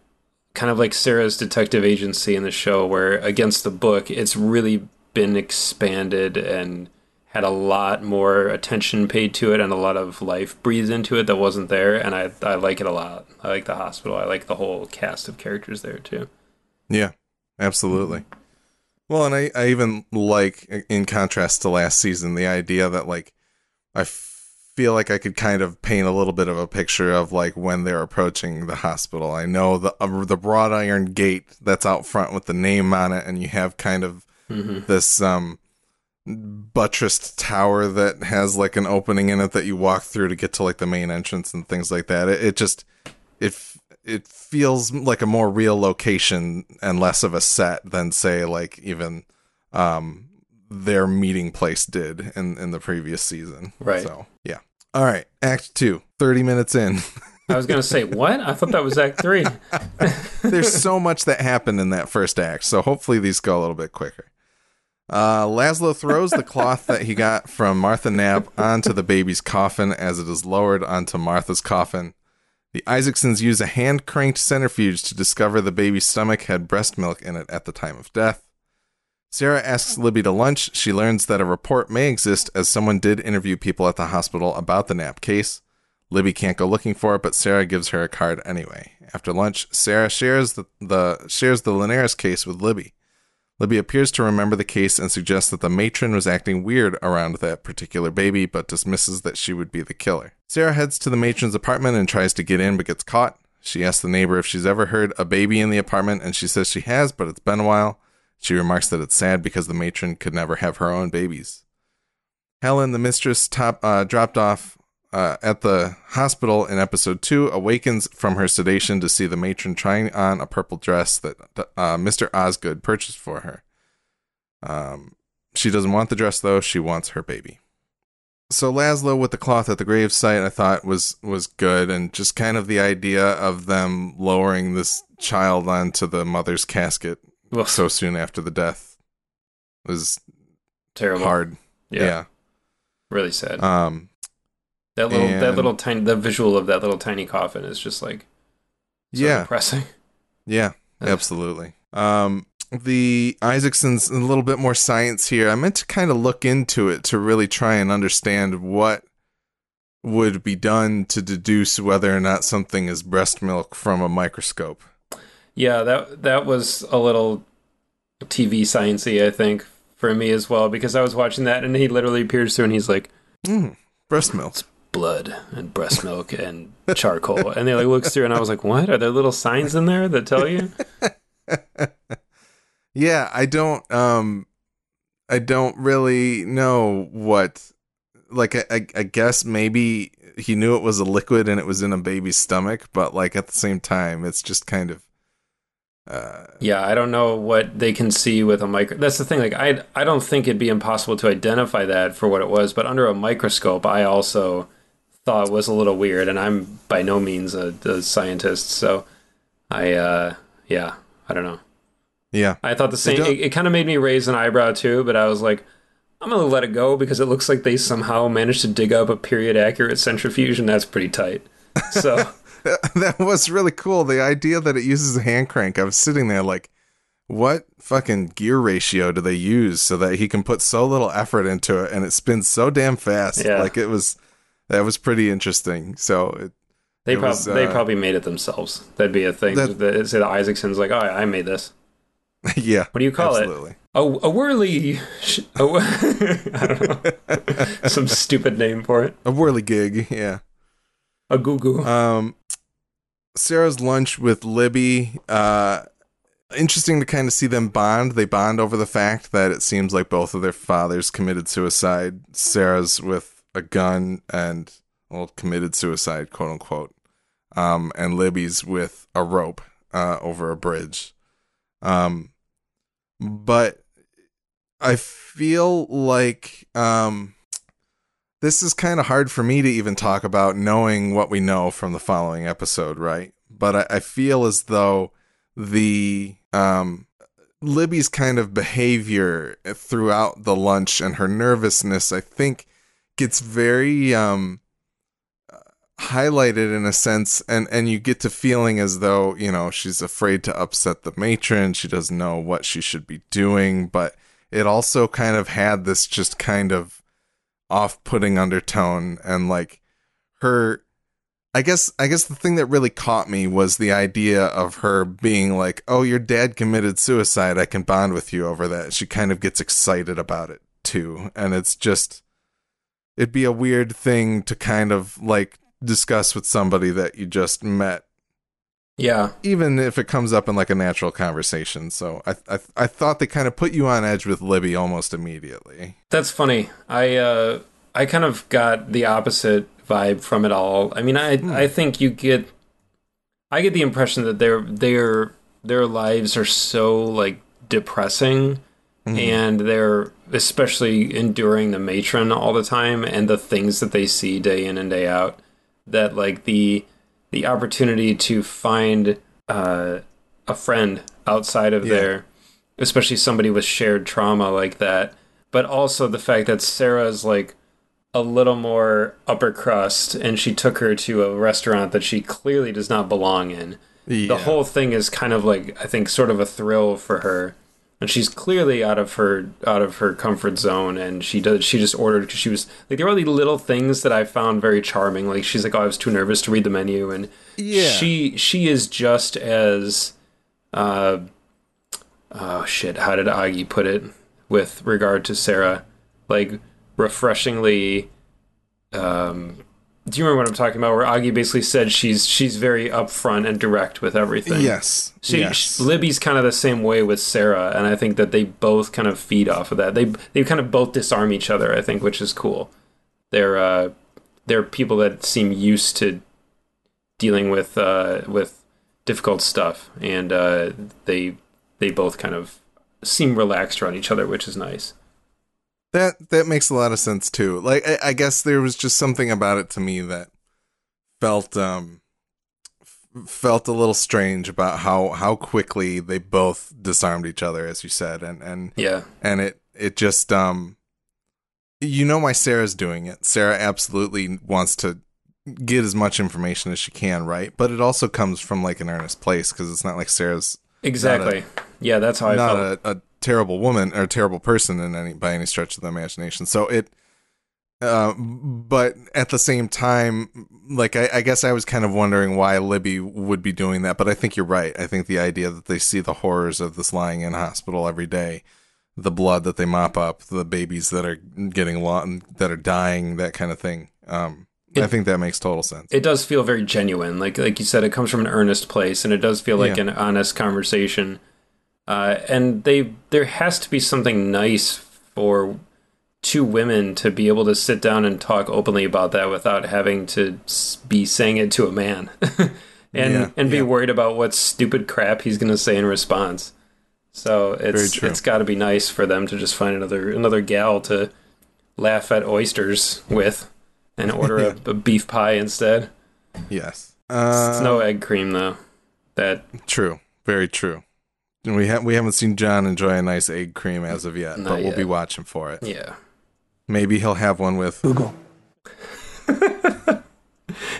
Speaker 2: kind of like Sarah's detective agency in the show, where against the book, it's really been expanded and had a lot more attention paid to it and a lot of life breathed into it that wasn't there. And I I like it a lot. I like the hospital. I like the whole cast of characters there too.
Speaker 1: Yeah, absolutely. Well, and I, I even like, in contrast to last season, the idea that like I feel like I could kind of paint a little bit of a picture of like when they're approaching the hospital. I know the uh, the wrought iron gate that's out front with the name on it, and you have kind of this um buttressed tower that has like an opening in it that you walk through to get to like the main entrance and things like that. It, it just it it feels like a more real location and less of a set than say like even um their meeting place did in in the previous season.
Speaker 2: Right.
Speaker 1: So, yeah. All right, act 2. 30 minutes in.
Speaker 2: I was gonna say what? I thought that was Act Three. (laughs)
Speaker 1: There's so much that happened in that first act, so hopefully these go a little bit quicker. Uh, Laszlo throws the cloth that he got from Martha Knapp onto the baby's coffin as it is lowered onto Martha's coffin. The Isaacsons use a hand cranked centrifuge to discover the baby's stomach had breast milk in it at the time of death. Sarah asks Libby to lunch. She learns that a report may exist as someone did interview people at the hospital about the Knapp case. Libby can't go looking for it, but Sarah gives her a card anyway. After lunch, Sarah shares the, the shares the Linares case with Libby. Libby appears to remember the case and suggests that the matron was acting weird around that particular baby, but dismisses that she would be the killer. Sarah heads to the matron's apartment and tries to get in, but gets caught. She asks the neighbor if she's ever heard a baby in the apartment, and she says she has, but it's been a while. She remarks that it's sad because the matron could never have her own babies. Helen, the mistress, top, uh, dropped off uh, at the hospital in episode two, awakens from her sedation to see the matron trying on a purple dress that uh, Mr. Osgood purchased for her. Um, she doesn't want the dress though; she wants her baby. So Laszlo with the cloth at the gravesite, I thought was was good, and just kind of the idea of them lowering this child onto the mother's casket
Speaker 2: Well,
Speaker 1: so soon after the death was
Speaker 2: terrible.
Speaker 1: hard.
Speaker 2: Yeah,
Speaker 1: Yeah.
Speaker 2: really sad.
Speaker 1: Um,
Speaker 2: that little that little tiny the visual of that little tiny coffin is just like so
Speaker 1: yeah.
Speaker 2: depressing. (laughs)
Speaker 1: Yeah, absolutely. Um, the Isaacson's a little bit more science here. I meant to kind of look into it to really try and understand what would be done to deduce whether or not something is breast milk from a microscope.
Speaker 2: Yeah, that that was a little TV sciency, I think, for me as well, because I was watching that and he literally appears through and he's like,
Speaker 1: mm, breast milk.
Speaker 2: blood and breast milk and charcoal. and he like looks through and I was like, What? Are there little signs in there that tell you? (laughs)
Speaker 1: yeah, I don't um I don't really know what like I, I, I guess maybe he knew it was a liquid and it was in a baby's stomach, but like at the same time it's just kind of
Speaker 2: uh, yeah, I don't know what they can see with a micro. That's the thing. Like, I I don't think it'd be impossible to identify that for what it was, but under a microscope, I also thought was a little weird, and I'm by no means a, a scientist, so I uh, yeah, I don't know.
Speaker 1: Yeah,
Speaker 2: I thought the same. It, it kind of made me raise an eyebrow too, but I was like, I'm gonna let it go because it looks like they somehow managed to dig up a period accurate centrifuge, and that's pretty tight. So. (laughs) (laughs)
Speaker 1: that was really cool. The idea that it uses a hand crank. I was sitting there like, what fucking gear ratio do they use so that he can put so little effort into it and it spins so damn fast? Yeah. Like it was, that was pretty interesting. So it,
Speaker 2: they probably uh, they probably made it themselves. That'd be a thing. That, the, say the Isaacson's like, oh, I made this. (laughs)
Speaker 1: yeah.
Speaker 2: What do you call absolutely. it? A, a whirly. Sh- a, (laughs) I don't know. Some stupid name for it.
Speaker 1: A whirly gig. Yeah.
Speaker 2: A goo goo.
Speaker 1: Um, Sarah's lunch with Libby. Uh, interesting to kind of see them bond. They bond over the fact that it seems like both of their fathers committed suicide. Sarah's with a gun and well, committed suicide, quote unquote. Um, and Libby's with a rope uh, over a bridge. Um, but I feel like um, this is kind of hard for me to even talk about knowing what we know from the following episode, right? But I, I feel as though the um, Libby's kind of behavior throughout the lunch and her nervousness, I think, gets very um, highlighted in a sense, and and you get to feeling as though you know she's afraid to upset the matron. She doesn't know what she should be doing, but it also kind of had this just kind of off-putting undertone and like her I guess I guess the thing that really caught me was the idea of her being like, "Oh, your dad committed suicide. I can bond with you over that." She kind of gets excited about it too, and it's just it'd be a weird thing to kind of like discuss with somebody that you just met
Speaker 2: yeah.
Speaker 1: Even if it comes up in like a natural conversation. So I I, I thought they kind of put you on edge with Libby almost immediately.
Speaker 2: That's funny. I uh I kind of got the opposite vibe from it all. I mean, I hmm. I think you get I get the impression that their their their lives are so like depressing mm-hmm. and they're especially enduring the matron all the time and the things that they see day in and day out that like the the opportunity to find uh, a friend outside of yeah. there, especially somebody with shared trauma like that. But also the fact that Sarah's like a little more upper crust and she took her to a restaurant that she clearly does not belong in. Yeah. The whole thing is kind of like I think sort of a thrill for her and she's clearly out of her out of her comfort zone and she does she just ordered because she was like there were all these little things that i found very charming like she's like oh i was too nervous to read the menu and yeah. she she is just as uh oh shit how did aggie put it with regard to sarah? Like refreshingly um do you remember what I'm talking about? Where Auggie basically said she's she's very upfront and direct with everything.
Speaker 1: Yes.
Speaker 2: She,
Speaker 1: yes.
Speaker 2: She, Libby's kind of the same way with Sarah, and I think that they both kind of feed off of that. They they kind of both disarm each other. I think, which is cool. They're uh, they're people that seem used to dealing with uh, with difficult stuff, and uh, they they both kind of seem relaxed around each other, which is nice.
Speaker 1: That that makes a lot of sense too. Like I, I guess there was just something about it to me that felt um felt a little strange about how how quickly they both disarmed each other as you said and and
Speaker 2: yeah
Speaker 1: and it it just um you know why Sarah's doing it. Sarah absolutely wants to get as much information as she can, right? But it also comes from like an earnest place because it's not like Sarah's
Speaker 2: exactly yeah, that's how I
Speaker 1: not
Speaker 2: felt.
Speaker 1: a, a terrible woman or terrible person in any by any stretch of the imagination. So it, uh, but at the same time, like I, I guess I was kind of wondering why Libby would be doing that. But I think you're right. I think the idea that they see the horrors of this lying in hospital every day, the blood that they mop up, the babies that are getting lo- that are dying, that kind of thing. Um, I think that makes total sense.
Speaker 2: it does feel very genuine. Like like you said, it comes from an earnest place, and it does feel like
Speaker 1: Yeah.
Speaker 2: an honest conversation. Uh, and they there has to be something nice for two women to be able to sit down and talk openly about that without having to be saying it to a man, (laughs) and
Speaker 1: Yeah,
Speaker 2: and be
Speaker 1: yeah.
Speaker 2: worried about what stupid crap he's going to say in response. So it's it's got to be nice for them to just find another another gal to laugh at oysters with, and order a, (laughs) a beef pie instead.
Speaker 1: yes.
Speaker 2: It's
Speaker 1: Uh,
Speaker 2: no egg cream though. That
Speaker 1: True. Very true. And we have we haven't seen John enjoy a nice egg cream as of yet,
Speaker 2: Not
Speaker 1: but we'll
Speaker 2: yet.
Speaker 1: be watching for it.
Speaker 2: yeah.
Speaker 1: Maybe he'll have one with
Speaker 3: Google. (laughs)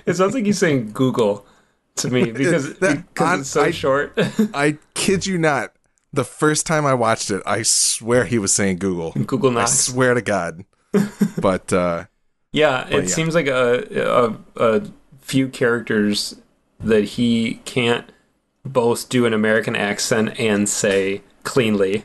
Speaker 2: It sounds like he's saying Google to me because
Speaker 1: That-
Speaker 2: because it's so
Speaker 1: I-
Speaker 2: short. (laughs)
Speaker 1: I kid you not. The first time I watched it, I swear he was saying Google.
Speaker 2: Google
Speaker 1: I swear to God. (laughs) But uh
Speaker 2: Yeah, it
Speaker 1: yeah.
Speaker 2: seems like a, a a few characters that he can't both do an American accent and say cleanly.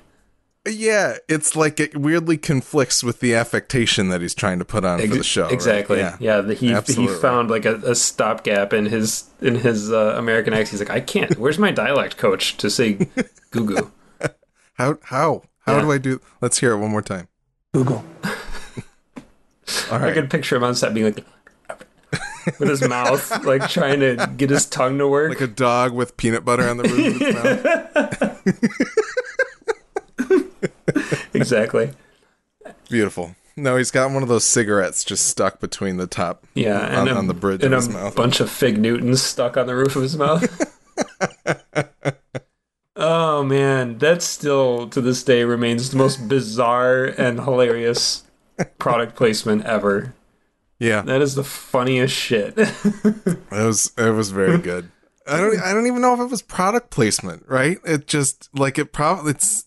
Speaker 1: yeah, it's like it weirdly conflicts with the affectation that he's trying to put on for the show. right?
Speaker 2: exactly.
Speaker 1: Yeah.
Speaker 2: Yeah, the, he he found like a, a stopgap in his in his uh, American accent. He's like, I can't. Where's my dialect coach to say goo goo? (laughs)
Speaker 1: How how how
Speaker 2: Yeah.
Speaker 1: do I do Let's hear it one more time.
Speaker 3: Google. (laughs)
Speaker 1: All right.
Speaker 2: I
Speaker 1: right.
Speaker 2: could picture him on set being like (laughs) with his mouth, like trying to get his tongue to work.
Speaker 1: Like a dog with peanut butter on the roof of its mouth. (laughs)
Speaker 2: exactly.
Speaker 1: Beautiful. No, he's got one of those cigarettes just stuck between the top.
Speaker 2: Yeah,
Speaker 1: on,
Speaker 2: and a,
Speaker 1: on the bridge
Speaker 2: and
Speaker 1: of his
Speaker 2: a
Speaker 1: mouth.
Speaker 2: bunch of fig Newtons stuck on the roof of his mouth. (laughs) oh man, that still to this day remains the most bizarre and hilarious product placement ever.
Speaker 1: Yeah,
Speaker 2: That is the funniest shit. (laughs)
Speaker 1: it was it was very good. I don't I don't even know if it was product placement, right? It just like it probably it's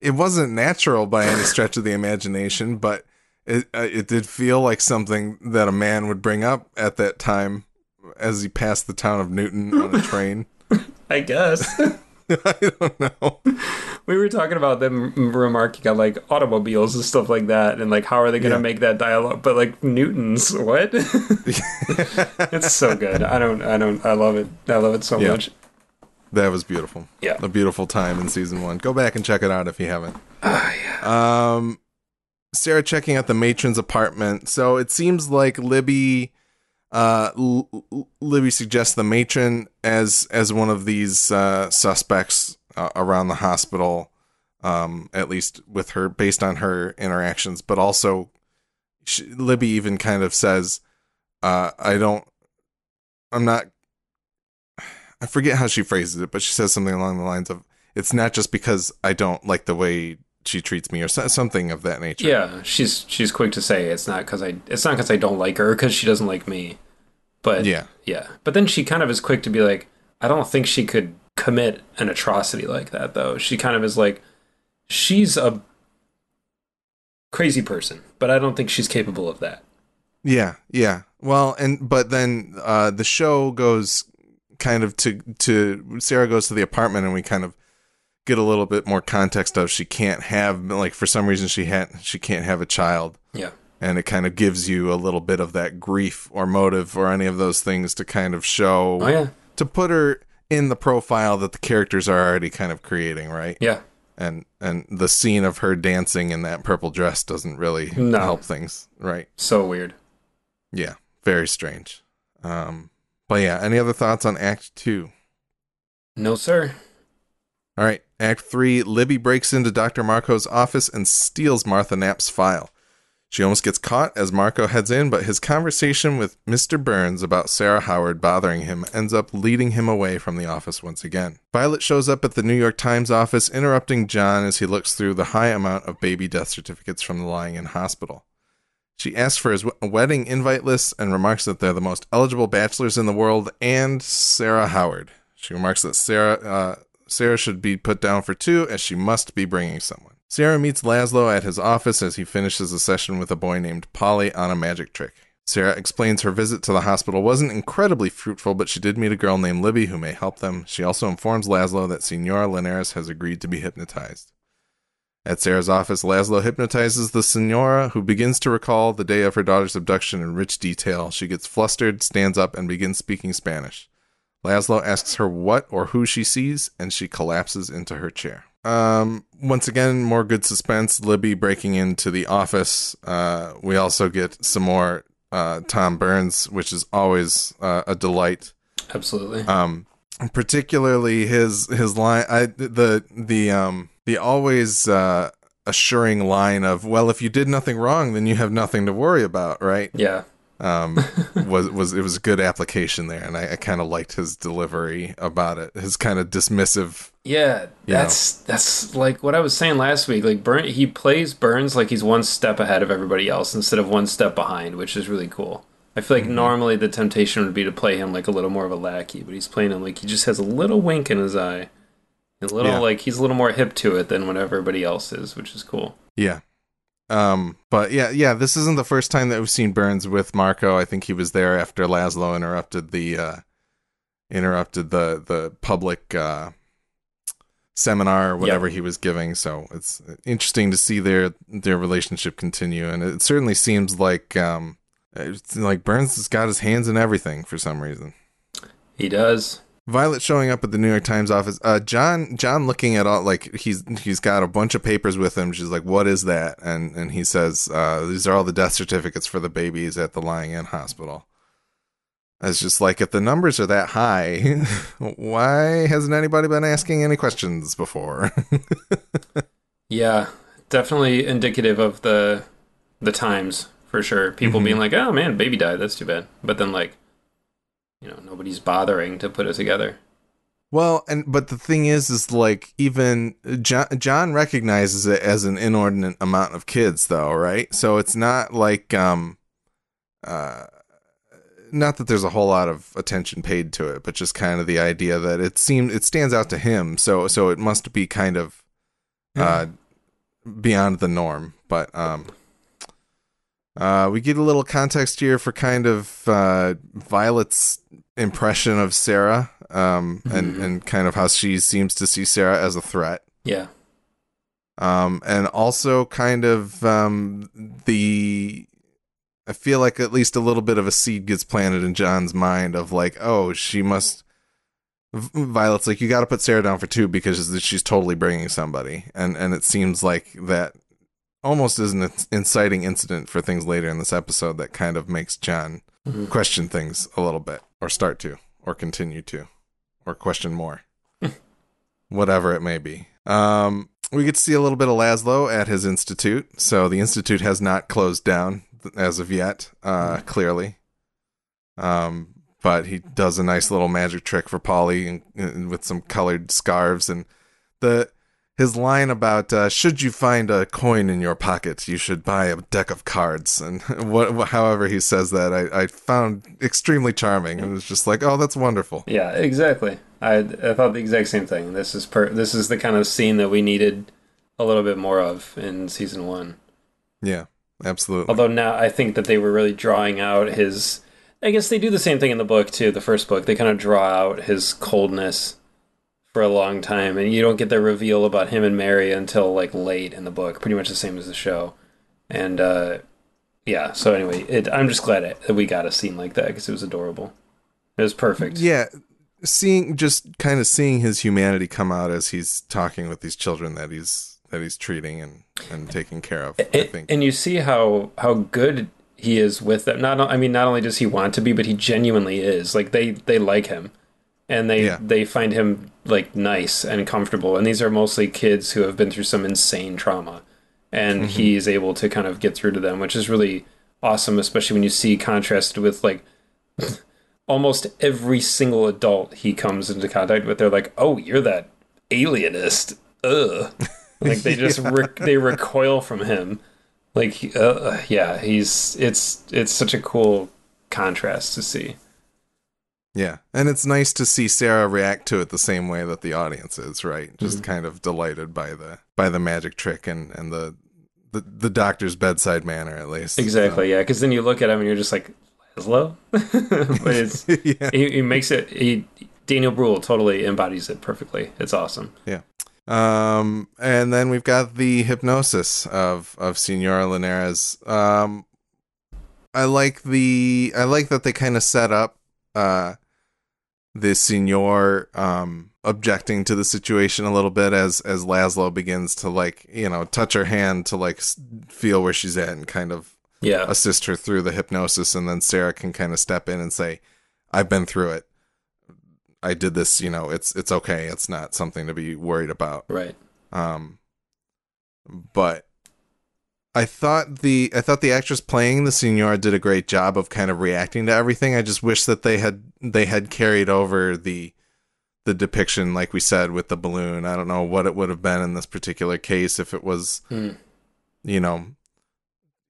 Speaker 1: it wasn't natural by any stretch of the imagination, but it uh, it did feel like something that a man would bring up at that time as he passed the town of Newton on a (laughs) train.
Speaker 2: I guess. (laughs) (laughs)
Speaker 1: I don't know.
Speaker 2: we were talking about them remarking on like automobiles and stuff like that, and like how are they going to
Speaker 1: Yeah.
Speaker 2: make that dialogue? But like Newtons, what? (laughs) it's so good. I don't. I don't. I love it. I love it so
Speaker 1: Yeah.
Speaker 2: much.
Speaker 1: That was beautiful.
Speaker 2: Yeah.
Speaker 1: A beautiful time in season one. Go back and check it out if you haven't.
Speaker 2: Ah, yeah.
Speaker 1: Um, Sarah checking out the matron's apartment. So it seems like Libby, uh, Libby suggests the matron as as one of these uh, suspects uh, around the hospital. Um, at least with her, based on her interactions, but also she, Libby even kind of says, uh, "I don't, I'm not." I forget how she phrases it, but she says something along the lines of, "It's not just because I don't like the way she treats me or something of that nature.
Speaker 2: Yeah, she's she's quick to say it's not because I it's not because I don't like her because she doesn't like me, but
Speaker 1: Yeah.
Speaker 2: yeah. But then she kind of is quick to be like, I don't think she could commit an atrocity like that though. She kind of is like, she's a crazy person, but I don't think she's capable of that.
Speaker 1: Yeah, yeah. Well, and but then uh the show goes kind of to to Sarah goes to the apartment and we kind of get a little bit more context of she can't have like for some reason she had she can't have a child
Speaker 2: Yeah,
Speaker 1: and it kind of gives you a little bit of that grief or motive or any of those things to kind of show
Speaker 2: oh yeah,
Speaker 1: to put her in the profile that the characters are already kind of creating, right?
Speaker 2: yeah.
Speaker 1: and and the scene of her dancing in that purple dress doesn't really
Speaker 2: No.
Speaker 1: help things right
Speaker 2: So weird.
Speaker 1: yeah very strange um but yeah any other thoughts on act two
Speaker 2: No sir.
Speaker 1: all right act three libby breaks into dr markoe's office and steals martha knapp's file. She almost gets caught as markoe heads in but his conversation with mr byrnes about sarah howard bothering him ends up leading him away from the office once again. Violet shows up at the new york times office interrupting john as he looks through the high amount of baby death certificates from the lying in hospital. She asks for his wedding invite list and remarks that they're the most eligible bachelors in the world and Sarah Howard. She remarks that Sarah uh, Sarah should be put down for two, as she must be bringing someone. Sarah meets Laszlo at his office as he finishes a session with a boy named Polly on a magic trick. Sarah explains her visit to the hospital wasn't incredibly fruitful, but she did meet a girl named Libby who may help them. She also informs Laszlo that Senora Linares has agreed to be hypnotized. At Sarah's office, Laszlo hypnotizes the Senora, who begins to recall the day of her daughter's abduction in rich detail. She gets flustered, stands up, and begins speaking Spanish. Laszlo asks her what or who she sees, and she collapses into her chair. Um, once again, more good suspense. Libby breaking into the office. Uh, we also get some more uh, Tom Byrnes, which is always uh, a delight.
Speaker 2: Absolutely.
Speaker 1: Um, particularly his his line, I the the um the always uh, assuring line of, "Well, if you did nothing wrong, then you have nothing to worry about," right?
Speaker 2: yeah.
Speaker 1: Um, (laughs) was was it was a good application there, and I, I kind of liked his delivery about it. His kind of dismissive.
Speaker 2: Yeah,
Speaker 1: You know.
Speaker 2: that's that's like what I was saying last week. Like Burn, he plays Byrnes like he's one step ahead of everybody else instead of one step behind, which is really cool. I feel like
Speaker 1: Mm-hmm.
Speaker 2: normally the temptation would be to play him like a little more of a lackey, but he's playing him like he just has a little wink in his eye, a little
Speaker 1: Yeah.
Speaker 2: like he's a little more hip to it than what everybody else is, which is cool.
Speaker 1: Yeah. Um, but yeah, yeah, this isn't the first time that we've seen Byrnes with Markoe. I think he was there after Laszlo interrupted the uh, interrupted the the public uh, seminar or whatever he was giving. So it's interesting to see their their relationship continue, and it certainly seems like um, it's like Byrnes has got his hands in everything for some reason.
Speaker 2: He does.
Speaker 1: Violet showing up at the New York Times office. Uh, John, John looking at all like he's he's got a bunch of papers with him. She's like, "What is that?" And and he says, uh, "These are all the death certificates for the babies at the Lying In Hospital." It's just like if the numbers are that high, (laughs) why hasn't anybody been asking any questions before? (laughs)
Speaker 2: Yeah, definitely indicative of the the times for sure. People
Speaker 1: Mhm.
Speaker 2: being like, "Oh man, baby died. That's too bad." But then like, you know, nobody's bothering to put it together.
Speaker 1: Well, and but the thing is, is like even John, John recognizes it as an inordinate amount of kids, though, right? So it's not like, um, uh, not that there's a whole lot of attention paid to it, but just kind of the idea that it seemed it stands out to him. So so it must be kind of, uh, beyond the norm. But um, uh, we get a little context here for kind of uh, Violet's impression of Sarah, um, and
Speaker 2: Mhm.
Speaker 1: and kind of how she seems to see Sarah as a threat,
Speaker 2: Yeah.
Speaker 1: um, and also kind of um, the. I feel like at least a little bit of a seed gets planted in John's mind of like, oh, she must. Violet's like, you got to put Sarah down for two because she's totally bringing somebody, and and it seems like that almost is an inciting incident for things later in this episode that kind of makes John
Speaker 2: Mhm.
Speaker 1: question things a little bit, or start to, or continue to, or question more, (laughs) whatever it may be. Um, we get to see a little bit of Laszlo at his institute. So the institute has not closed down as of yet, uh, clearly. Um, but he does a nice little magic trick for Polly and, and with some colored scarves and the his line about uh, should you find a coin in your pocket, you should buy a deck of cards, and (laughs) what, however he says that, I, I found extremely charming. It was just like, oh, that's wonderful.
Speaker 2: Yeah, exactly. I I thought the exact same thing. This is per this is the kind of scene that we needed a little bit more of in season 1.
Speaker 1: Yeah, absolutely.
Speaker 2: Although now I think that they were really drawing out his. I guess they do the same thing in the book too. The first book, they kind of draw out his coldness for a long time, and you don't get the reveal about him and Mary until like late in the book. Pretty much the same as the show, and uh, yeah. So anyway, it, I'm just glad it, that we got a scene like that because it was adorable. It was perfect.
Speaker 1: Yeah, seeing just kind of seeing his humanity come out as he's talking with these children that he's that he's treating and and taking care of. I
Speaker 2: And-
Speaker 1: think.
Speaker 2: and you see how how good he is with them. Not, I mean, not only does he want to be, but he genuinely is. Like they they like him, and they
Speaker 1: Yeah.
Speaker 2: they find him like nice and comfortable. And these are mostly kids who have been through some insane trauma, and he's able to kind of get through to them, which is really awesome. Especially when you see contrasted with like. (laughs) Almost every single adult he comes into contact with, they're like, "Oh, you're that alienist." Ugh. (laughs) Like they just rec- they recoil from him. Like uh, yeah, he's it's it's such a cool contrast to see.
Speaker 1: Yeah, and it's nice to see Sarah react to it the same way that the audience is, right? Just kind of delighted by the by the magic trick and and the the, the doctor's bedside manner, at least.
Speaker 2: Exactly, yeah. Because then you look at him and you're just like, Laszlo? (laughs) but it's, (laughs)
Speaker 1: yeah.
Speaker 2: he, he makes it, he, Daniel Bruhl totally embodies it perfectly. It's awesome.
Speaker 1: Yeah. Um, and then we've got the hypnosis of of Senora Linares. Um, I like the I like that they kind of set up uh the Senor um objecting to the situation a little bit as as Laszlo begins to like you know touch her hand to like feel where she's at and kind of
Speaker 2: Yeah.
Speaker 1: assist her through the hypnosis and then Sarah can kind of step in and say I've been through it. I did this, you know, it's it's okay. It's not something to be worried about.
Speaker 2: Right.
Speaker 1: Um, but I thought the I thought the actress playing the Senora did a great job of kind of reacting to everything. I just wish that they had they had carried over the the depiction, like we said, with the balloon. I don't know what it would have been in this particular case if it was,
Speaker 2: Hmm.
Speaker 1: you know,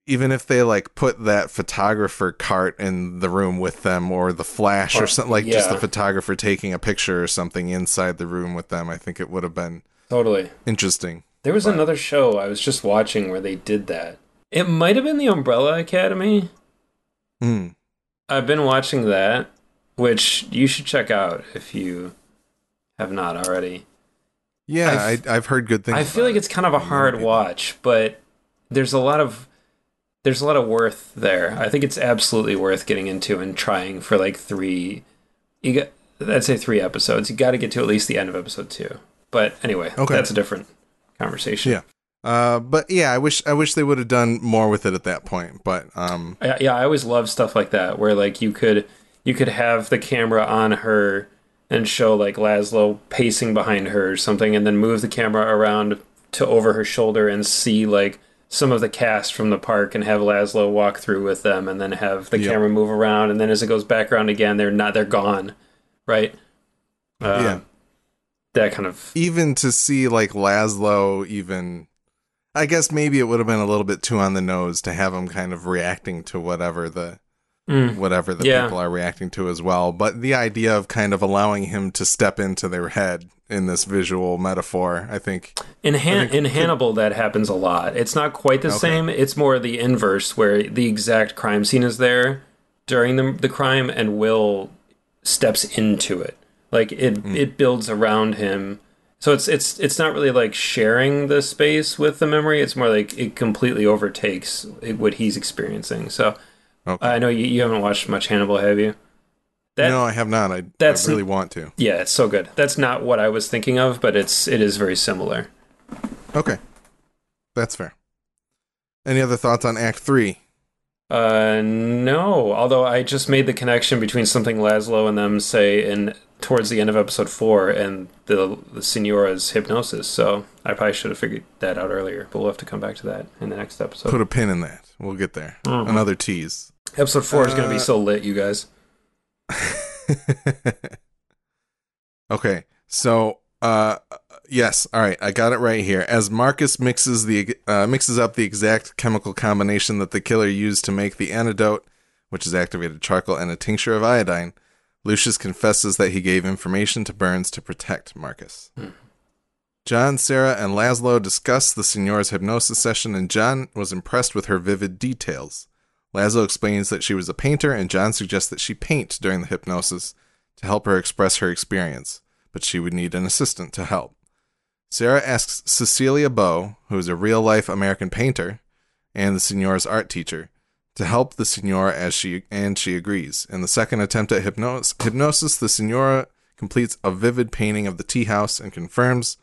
Speaker 1: even if they like put that photographer cart in the room with them or the flash or,
Speaker 2: Or-
Speaker 1: something like just the photographer taking a picture or something inside the room with them. I think it would have been
Speaker 2: Totally.
Speaker 1: interesting.
Speaker 2: There was
Speaker 1: But-
Speaker 2: another show I was just watching where they did that. It might have been the Umbrella Academy.
Speaker 1: Hmm.
Speaker 2: I've been watching that, which you should check out if you have not already.
Speaker 1: Yeah, I,
Speaker 2: I've-
Speaker 1: heard good things.
Speaker 2: I feel like
Speaker 1: it.
Speaker 2: it's kind of a hard
Speaker 1: people.
Speaker 2: watch, but there's a lot of there's a lot of worth there. I think it's absolutely worth getting into and trying for like three. You got I'd say three episodes. You got to get to at least the end of episode two. But anyway,
Speaker 1: Okay.
Speaker 2: that's a different conversation.
Speaker 1: Yeah. Uh, but yeah, I wish I wish they would have done more with it at that point. But um,
Speaker 2: Yeah, yeah, I always love stuff like that where like you could you could have the camera on her and show like Laszlo pacing behind her or something and then move the camera around to over her shoulder and see like some of the cast from the park and have Laszlo walk through with them and then have the
Speaker 1: Yep.
Speaker 2: camera move around and then as it goes back around again they're not they're gone. Right? Uh,
Speaker 1: Yeah.
Speaker 2: That kind of
Speaker 1: even to see like Laszlo, even I guess maybe it would have been a little bit too on the nose to have him kind of reacting to whatever the
Speaker 2: Mm.
Speaker 1: whatever the
Speaker 2: Yeah.
Speaker 1: people are reacting to as well. But the idea of kind of allowing him to step into their head in this visual metaphor, I think.
Speaker 2: In Han-
Speaker 1: think-
Speaker 2: in Hannibal, that happens a lot. It's not quite the
Speaker 1: Okay.
Speaker 2: same. It's more the inverse, where the exact crime scene is there during the the crime, and Will steps into it. Like it,
Speaker 1: Hmm.
Speaker 2: it builds around him. So it's it's it's not really like sharing the space with the memory. It's more like it completely overtakes what he's experiencing. So
Speaker 1: Okay.
Speaker 2: I know you, you haven't watched much Hannibal, have you? That,
Speaker 1: no, I have not. I,
Speaker 2: that's-
Speaker 1: I really want to.
Speaker 2: yeah, it's so good. That's not what I was thinking of, but it's it is very similar.
Speaker 1: Okay. That's fair. Any other thoughts on Act 3?
Speaker 2: Uh, no. Although I just made the connection between something Laszlo and them say in towards the end of episode four and the the Senora's hypnosis. So I probably should have figured that out earlier. But we'll have to come back to that in the next episode.
Speaker 1: Put a pin in that. We'll get there.
Speaker 2: Mhm.
Speaker 1: Another tease.
Speaker 2: episode four is going to
Speaker 1: Uh,
Speaker 2: be so lit, you guys. (laughs)
Speaker 1: okay, so uh, yes, all right, I got it right here. As Marcus mixes the uh, mixes up the exact chemical combination that the killer used to make the antidote, which is activated charcoal and a tincture of iodine, Lucius confesses that he gave information to Byrnes to protect Marcus. John, Sarah, and Laszlo discuss the Signora's hypnosis session, and John was impressed with her vivid details. Laszlo explains that she was a painter, and John suggests that she paint during the hypnosis to help her express her experience, but she would need an assistant to help. Sarah asks Cecilia Beaux, who is a real life American painter and the Signora's art teacher, to help the Signora as she and she agrees. In the second attempt at hypnos- hypnosis, the Signora completes a vivid painting of the tea house and confirms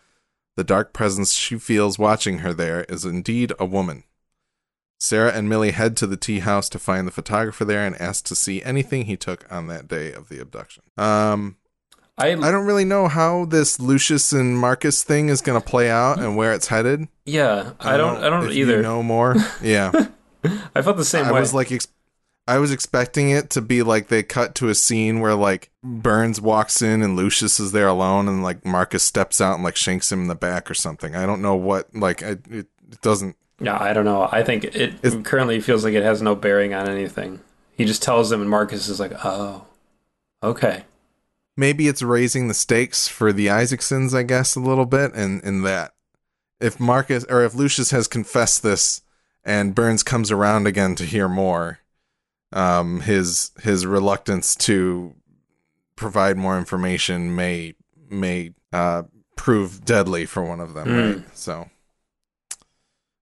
Speaker 1: the dark presence she feels watching her there is indeed a woman. Sarah and Millie head to the tea house to find the photographer there and ask to see anything he took on that day of the abduction. Um,
Speaker 2: I,
Speaker 1: I don't really know how this Lucius and Marcus thing is going to play out and where it's headed.
Speaker 2: yeah, I don't I don't either.
Speaker 1: You know more? (laughs) Yeah, (laughs)
Speaker 2: I felt the same
Speaker 1: I
Speaker 2: way.
Speaker 1: was like, ex- I was expecting it to be like they cut to a scene where like Byrnes walks in and Lucius is there alone, and like Marcus steps out and like shanks him in the back or something. I don't know what. Like, I, it, it doesn't.
Speaker 2: yeah, I don't know. I think it
Speaker 1: Is-
Speaker 2: currently feels like it has no bearing on anything. He just tells them, and Marcus is like, "Oh, okay."
Speaker 1: maybe it's raising the stakes for the Isaacsons, I guess, a little bit, and in that if Marcus or if Lucius has confessed this and Byrnes comes around again to hear more, um, his his reluctance to provide more information may may uh, prove deadly for one of them,
Speaker 2: Mm.
Speaker 1: right? So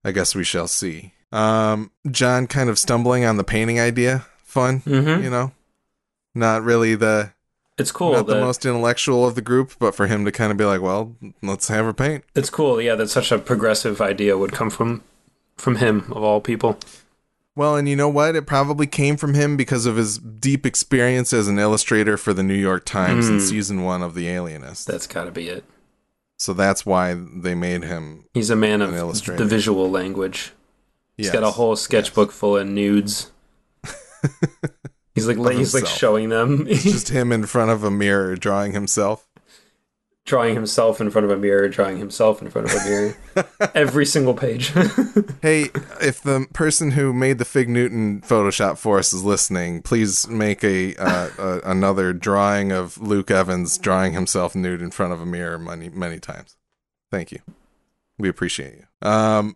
Speaker 1: I guess we shall see. Um, John kind of stumbling on the painting idea, fun,
Speaker 2: Mm-hmm.
Speaker 1: you know, not really the
Speaker 2: It's cool.
Speaker 1: not the most intellectual of the group, but for him to kind of be like, well, let's have her paint.
Speaker 2: It's cool, yeah, that such a progressive idea would come from from him of all people.
Speaker 1: Well, and you know what? It probably came from him because of his deep experience as an illustrator for the New York Times in
Speaker 2: Mm.
Speaker 1: season one of The Alienist.
Speaker 2: That's got to be it.
Speaker 1: so that's why they made him.
Speaker 2: He's a man
Speaker 1: An
Speaker 2: of
Speaker 1: illustrator.
Speaker 2: the visual language. He's
Speaker 1: Yes.
Speaker 2: got a whole sketchbook full of nudes. (laughs) he's like he's like showing them.
Speaker 1: It's just him in front of a mirror drawing himself.
Speaker 2: Drawing himself in front of a mirror, drawing himself in front of a mirror. (laughs) Every single page. (laughs)
Speaker 1: Hey, if the person who made the Fig Newton Photoshop for us is listening, please make a, uh, uh, another drawing of Luke Evans drawing himself nude in front of a mirror many many times. Thank you. We appreciate you. Um,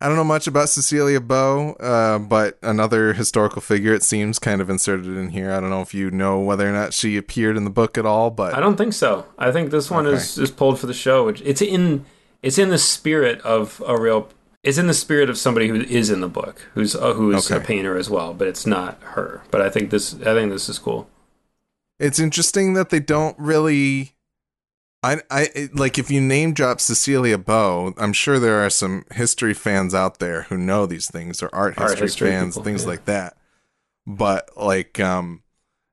Speaker 1: I don't know much about Cecilia Beaux, uh, but another historical figure it seems kind of inserted in here. I don't know if you know whether or not she appeared in the book at all, but
Speaker 2: I don't think so. I think this one is is pulled for the show. Which it's in it's in the spirit of a real. It's in the spirit of somebody who is in the book, who's uh, who's a painter as well, but it's not her. But I think this I think this is cool.
Speaker 1: it's interesting that they don't really I, I like if you name drop Cecilia Beaux, I'm sure there are some history fans out there who know these things or art
Speaker 2: Art
Speaker 1: history,
Speaker 2: history
Speaker 1: fans,
Speaker 2: people,
Speaker 1: things
Speaker 2: yeah.
Speaker 1: like that. But like um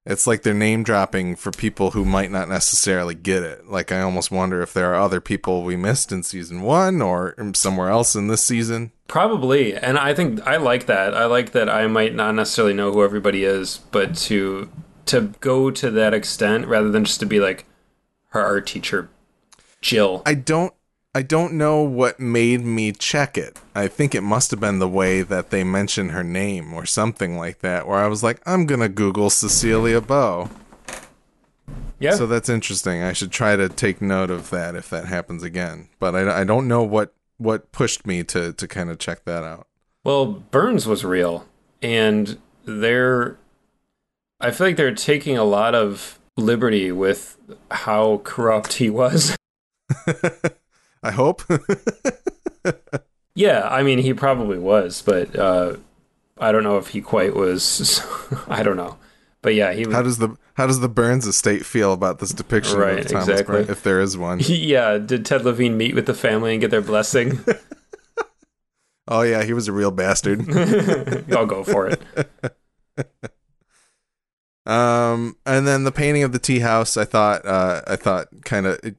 Speaker 1: it's like they're name dropping for people who might not necessarily get it. Like I almost wonder if there are other people we missed in season 1 or somewhere else in this season.
Speaker 2: Probably, and I think I like that. I like that I might not necessarily know who everybody is, but to to go to that extent rather than just to be like her art teacher, Jill.
Speaker 1: I don't I don't know what made me check it. I think it must have been the way that they mention her name or something like that where I was like I'm going to google Cecilia Beaux.
Speaker 2: yeah,
Speaker 1: So that's interesting. I should try to take note of that if that happens again. But I, I don't know what what pushed me to to kind of check that out.
Speaker 2: Well, Byrnes was real, and they're. I feel like they're taking a lot of liberty with how corrupt he was. (laughs)
Speaker 1: I hope.
Speaker 2: yeah, I mean, he probably was, but uh, I don't know if he quite was. (laughs) I don't know, but yeah, he was.
Speaker 1: how does the how does the Byrnes estate feel about this depiction
Speaker 2: Right,
Speaker 1: of Thomas
Speaker 2: exactly.
Speaker 1: Byrnes, if there is one? (laughs)
Speaker 2: yeah, did Ted Levine meet with the family and get their blessing?
Speaker 1: Oh yeah, he was a real bastard.
Speaker 2: I'll go for it.
Speaker 1: Um, and then the painting of the tea house, I thought, uh, I thought kind of it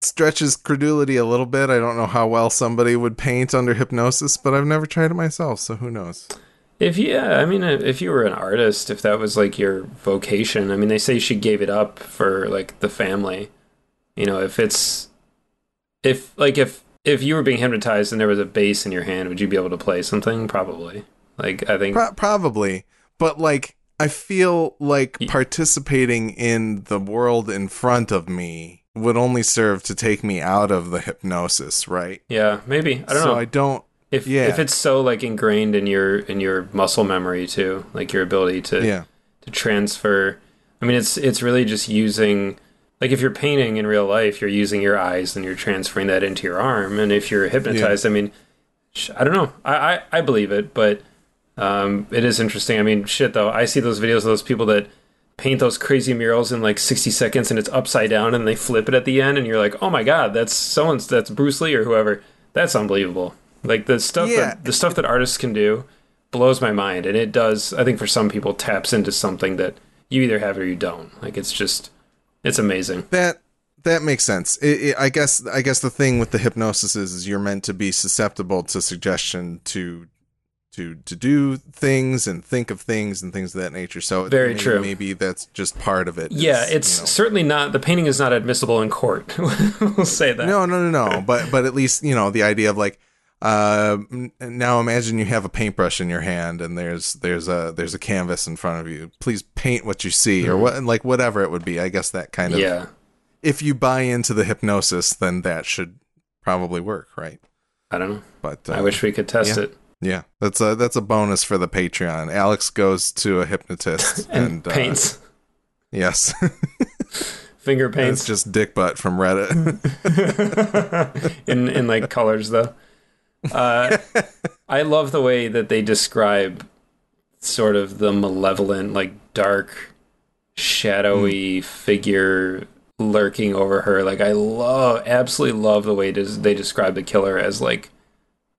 Speaker 1: stretches credulity a little bit. I don't know how well somebody would paint under hypnosis, but I've never tried it myself, so who knows?
Speaker 2: If yeah, I mean, if you were an artist, if that was like your vocation, I mean, they say she gave it up for like the family. You know, if it's if like if if you were being hypnotized and there was a bass in your hand, would you be able to play something? Probably. Like I think
Speaker 1: Pro- probably, but like I feel like participating in the world in front of me would only serve to take me out of the hypnosis, right?
Speaker 2: yeah, maybe. I don't
Speaker 1: so
Speaker 2: know.
Speaker 1: I don't.
Speaker 2: if
Speaker 1: yeah.
Speaker 2: if it's so like ingrained in your in your muscle memory too, like your ability to
Speaker 1: Yeah,
Speaker 2: to transfer. I mean, it's it's really just using like if you're painting in real life, you're using your eyes and you're transferring that into your arm. And if you're hypnotized, I mean, I don't know. I, I I believe it, but um, it is interesting. I mean, shit though, I see those videos of those people that paint those crazy murals in like 60 seconds and it's upside down and they flip it at the end and you're like oh my god that's someone's that's bruce lee or whoever that's unbelievable like the stuff
Speaker 1: Yeah.
Speaker 2: that the stuff that artists can do blows my mind and it does i think for some people taps into something that you either have or you don't like it's just it's amazing
Speaker 1: that that makes sense. It, it, I guess I guess the thing with the hypnosis is, is you're meant to be susceptible to suggestion to to to do things and think of things and things of that nature. So
Speaker 2: Very
Speaker 1: maybe,
Speaker 2: true.
Speaker 1: Maybe that's just part of it.
Speaker 2: yeah
Speaker 1: is,
Speaker 2: it's
Speaker 1: you know-
Speaker 2: certainly not the painting is not admissible in court (laughs) we'll say that
Speaker 1: no, no, no, no. but but at least you know the idea of like uh, now imagine you have a paintbrush in your hand and there's there's a there's a canvas in front of you. Please paint what you see, or what like whatever it would be. I guess that kind of
Speaker 2: Yeah.
Speaker 1: if you buy into the hypnosis, then that should probably work, right?
Speaker 2: I don't know.
Speaker 1: But uh,
Speaker 2: I wish we could test
Speaker 1: yeah.
Speaker 2: it.
Speaker 1: Yeah, that's a that's a bonus for the Patreon. Alex goes to a hypnotist (laughs)
Speaker 2: And,
Speaker 1: and, uh,
Speaker 2: paints.
Speaker 1: yes, (laughs)
Speaker 2: Finger
Speaker 1: it's
Speaker 2: paints.
Speaker 1: just dick butt from Reddit. (laughs)
Speaker 2: in in like colors though. Uh, I love the way that they describe sort of the malevolent, like dark, shadowy figure lurking over her. Like I love, absolutely love the way des- they describe the killer as like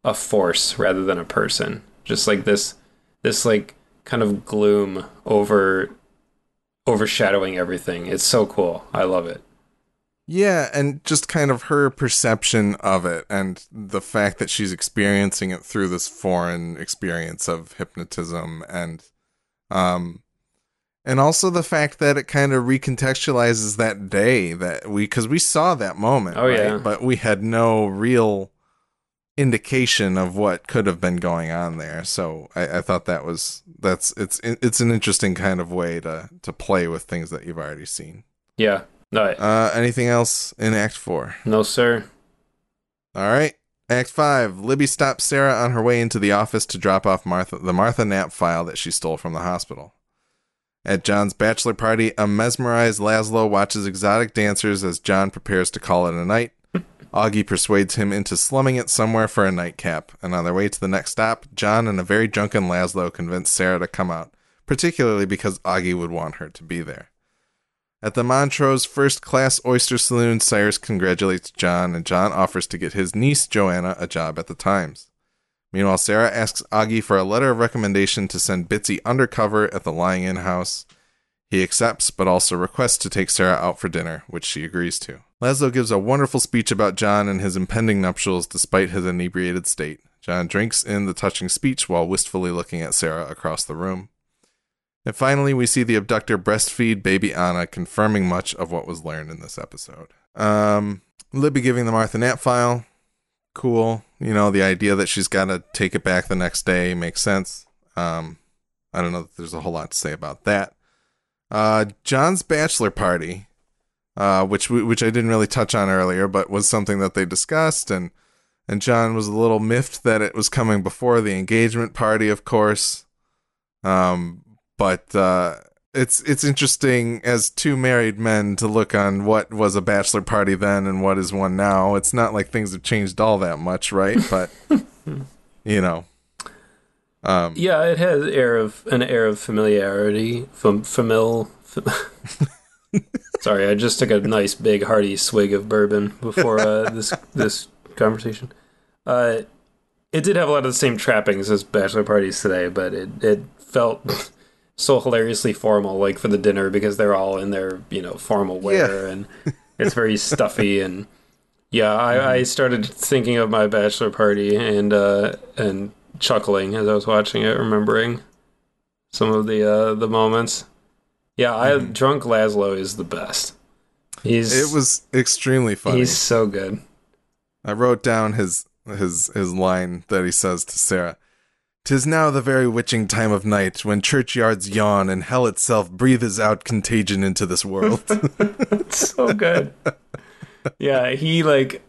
Speaker 2: a force rather than a person. Just like this, this like kind of gloom over overshadowing everything. It's so cool. I love it.
Speaker 1: Yeah, and just kind of her perception of it and the fact that she's experiencing it through this foreign experience of hypnotism and um and also the fact that it kind of recontextualizes that day that we cuz we saw that moment,
Speaker 2: Oh,
Speaker 1: right?
Speaker 2: yeah.
Speaker 1: But we had no real indication of what could have been going on there. So I, I thought that was that's it's it's an interesting kind of way to to play with things that you've already seen.
Speaker 2: Yeah. No,
Speaker 1: Uh anything else in Act 4?
Speaker 2: no, sir.
Speaker 1: All right. Act 5. Libby stops Sarah on her way into the office to drop off Martha the Martha Knapp file that she stole from the hospital. At John's bachelor party, a mesmerized Laszlo watches exotic dancers as John prepares to call it a night. Augie persuades him into slumming it somewhere for a nightcap, and on their way to the next stop, John and a very drunken Laszlo convince Sarah to come out, particularly because Augie would want her to be there. At the Montrose First Class Oyster Saloon, Cyrus congratulates John, and John offers to get his niece, Joanna, a job at the Times. Meanwhile, Sarah asks Augie for a letter of recommendation to send Bitsy undercover at the Lying In house. He accepts, but also requests to take Sarah out for dinner, which she agrees to. Laszlo gives a wonderful speech about John and his impending nuptials despite his inebriated state. John drinks in the touching speech while wistfully looking at Sarah across the room. And finally, we see the abductor breastfeed baby Anna, confirming much of what was learned in this episode. Um, Libby giving the Martha Knapp file. Cool. You know, the idea that she's got to take it back the next day makes sense. Um, I don't know that there's a whole lot to say about that. Uh, John's bachelor party, uh, which we, which I didn't really touch on earlier, but was something that they discussed, and and John was a little miffed that it was coming before the engagement party, of course. Um, but uh, it's it's interesting as two married men to look on what was a bachelor party then and what is one now. It's not like things have changed all that much, right? But (laughs) you know, um,
Speaker 2: Yeah, it has air of an air of familiarity. Fam, famil. fam- (laughs) Sorry, I just took a nice big hearty swig of bourbon before uh, this this conversation. Uh, it did have a lot of the same trappings as bachelor parties today, but it it felt so hilariously formal, like for the dinner because they're all in their you know formal wear and it's very stuffy and yeah. I, I started thinking of my bachelor party and uh, and chuckling as I was watching it, remembering some of the uh, the moments. Yeah, I mm-hmm. drunk Laszlo is the best. He's
Speaker 1: it was extremely funny.
Speaker 2: he's so good.
Speaker 1: I wrote down his his his line that he says to Sarah. Tis now the very witching time of night, when churchyards yawn and hell itself breathes out contagion into this world. (laughs) (laughs)
Speaker 2: so good. Yeah, he like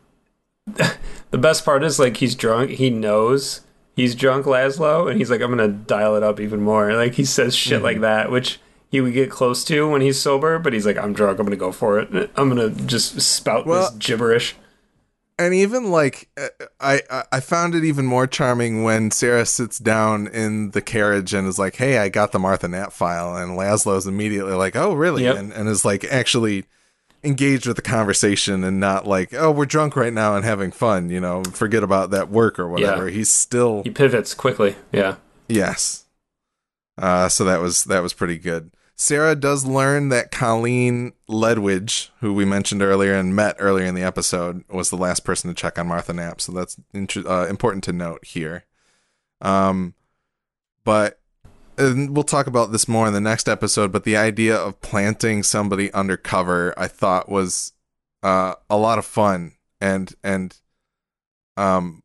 Speaker 2: (laughs) the best part is like he's drunk. He knows he's drunk, Laszlo, and he's like, I'm gonna dial it up even more. Like he says shit like mm-hmm. that, which he would get close to when he's sober, but he's like, I'm drunk. I'm gonna go for it. I'm gonna just spout
Speaker 1: Well-
Speaker 2: this gibberish.
Speaker 1: and even like I I- found it even more charming when Sarah sits down in the carriage and is like, "Hey, I got the Martha Knapp file," and Laszlo's immediately like, "Oh, really?"
Speaker 2: Yep.
Speaker 1: and and is like actually engaged with the conversation and not like, "Oh, we're drunk right now and having fun," you know, forget about that work or whatever. He's still
Speaker 2: He pivots quickly. Yeah.
Speaker 1: Yes. Uh, so that was that was pretty good. Sarah does learn that Colleen Ledwidge, who we mentioned earlier and met earlier in the episode, was the last person to check on Martha Knapp. So that's int- uh, important to note here. Um, but we'll talk about this more in the next episode. But the idea of planting somebody undercover, I thought was uh, a lot of fun and and um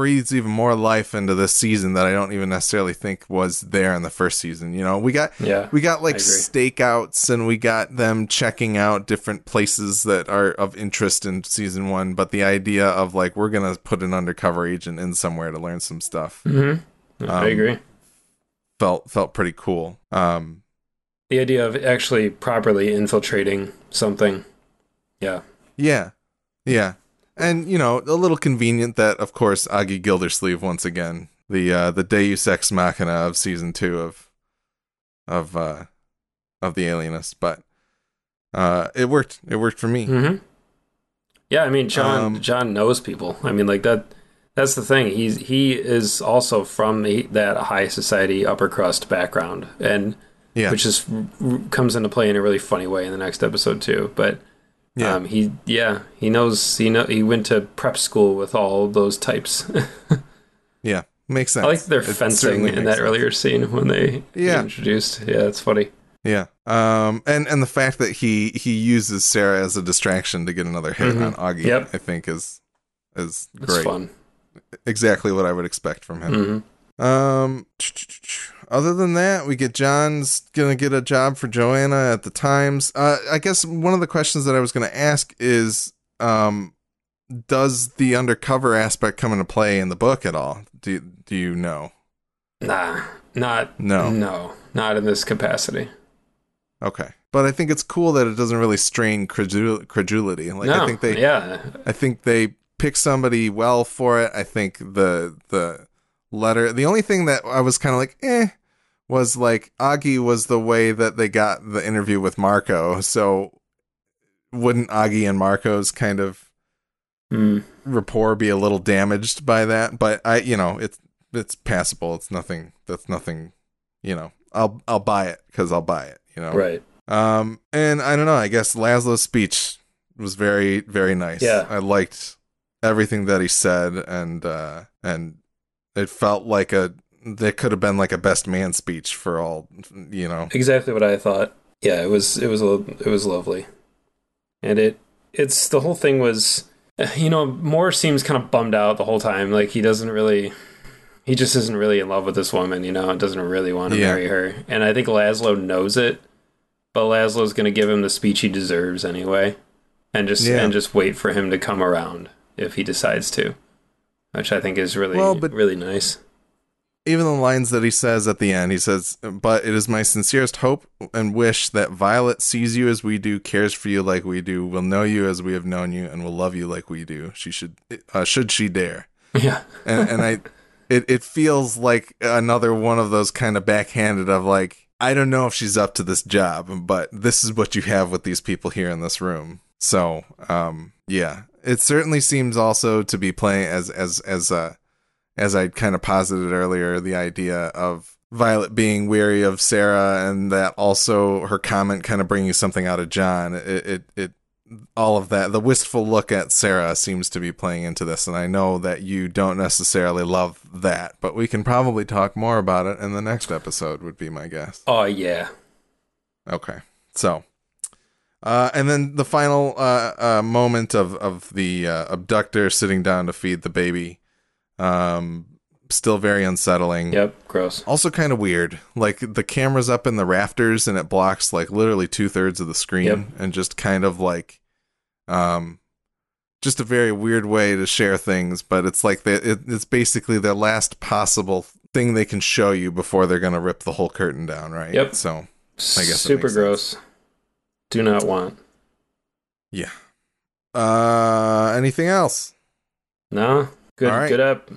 Speaker 1: breathes even more life into this season that I don't even necessarily think was there in the first season. You know, we got
Speaker 2: Yeah,
Speaker 1: we got like stakeouts and we got them checking out different places that are of interest in season one, but the idea of like we're gonna put an undercover agent in somewhere to learn some stuff
Speaker 2: Mm-hmm. I
Speaker 1: Um,
Speaker 2: agree.
Speaker 1: felt felt pretty cool. Um,
Speaker 2: The idea of actually properly infiltrating something. Yeah.
Speaker 1: yeah, yeah, and you know a little convenient that of course Augie Gildersleeve once again the uh, the Deus ex machina of season two of of uh, of the Alienist, but uh, it worked. It worked for me.
Speaker 2: Mm-hmm. Yeah, I mean, John
Speaker 1: Um,
Speaker 2: John knows people. I mean, like that. That's the thing. He's he is also from the, that high society upper crust background, and
Speaker 1: Yeah,
Speaker 2: which is comes into play in a really funny way in the next episode too. But
Speaker 1: yeah,
Speaker 2: um, he yeah he knows he know he went to prep school with all those types. (laughs)
Speaker 1: yeah. Makes sense.
Speaker 2: I like their
Speaker 1: It
Speaker 2: fencing in that
Speaker 1: sense.
Speaker 2: earlier scene when they
Speaker 1: Yeah.
Speaker 2: introduced. Yeah, it's funny.
Speaker 1: Yeah. Um and and the fact that he he uses Sarah as a distraction to get another hit
Speaker 2: Mhm.
Speaker 1: on Augie
Speaker 2: Yep.
Speaker 1: I think is is
Speaker 2: It's
Speaker 1: great.
Speaker 2: fun.
Speaker 1: Exactly what I would expect from him.
Speaker 2: hmm
Speaker 1: Um other than that, we get John's going to get a job for Joanna at the Times. Uh I guess one of the questions that I was going to ask is um does the undercover aspect come into play in the book at all? Do do you know?
Speaker 2: Nah, not
Speaker 1: No.
Speaker 2: no, not in this capacity.
Speaker 1: Okay. But I think it's cool that it doesn't really strain credul- credulity. Like
Speaker 2: no,
Speaker 1: I think they
Speaker 2: yeah,
Speaker 1: I think they pick somebody well for it. I think the the letter. The only thing that I was kind of like, eh, was like Augie was the way that they got the interview with Markoe. So wouldn't Augie and Markoe's kind of
Speaker 2: Mm.
Speaker 1: rapport be a little damaged by that? But I, you know, it's it's passable. It's nothing. That's nothing. You know, I'll I'll buy it because I'll buy it. You know,
Speaker 2: right.
Speaker 1: um, and I don't know. I guess Laszlo's speech was very, very nice.
Speaker 2: Yeah.
Speaker 1: I liked everything that he said, and uh, and it felt like a that could have been like a best man speech for all, you know.
Speaker 2: Exactly what I thought. Yeah, it was it was a, it was lovely, and it it's the whole thing was, you know, Moore seems kind of bummed out the whole time. Like he doesn't really, he just isn't really in love with this woman. You know, and doesn't really want to
Speaker 1: Yeah.
Speaker 2: marry her. And I think Laszlo knows it, but Laszlo's going to give him the speech he deserves anyway, and just
Speaker 1: Yeah.
Speaker 2: and just wait for him to come around if he decides to, which I think is really
Speaker 1: Well, but-
Speaker 2: really nice.
Speaker 1: Even the lines that he says at the end, he says, "But it is my sincerest hope and wish that Violet sees you as we do, cares for you like we do, will know you as we have known you, and will love you like we do. She should, uh, should she dare." (laughs)
Speaker 2: Yeah,
Speaker 1: and, and I, it, it feels like another one of those kind of backhanded of like, I don't know if she's up to this job, but this is what you have with these people here in this room. So, um, yeah, it certainly seems also to be playing as, as, as, uh, as I kind of posited earlier, the idea of Violet being weary of Sarah and that also her comment kind of bringing something out of John. It, it, it, all of that, the wistful look at Sarah seems to be playing into this. And I know that you don't necessarily love that, but we can probably talk more about it in the next episode, would be my guess.
Speaker 2: oh yeah,
Speaker 1: Okay. So, uh, and then the final uh, uh, moment of, of the uh, abductor sitting down to feed the baby. Um, still very unsettling.
Speaker 2: yep, gross.
Speaker 1: Also kind of weird. Like the camera's up in the rafters and it blocks like literally two thirds of the screen
Speaker 2: Yep.
Speaker 1: and just kind of like, um, just a very weird way to share things. But it's like they, it, it's basically their last possible thing they can show you before they're gonna rip the whole curtain down, right?
Speaker 2: Yep.
Speaker 1: So I guess
Speaker 2: super gross. Do not want.
Speaker 1: yeah. Uh, anything else?
Speaker 2: No, good,
Speaker 1: right.
Speaker 2: good up,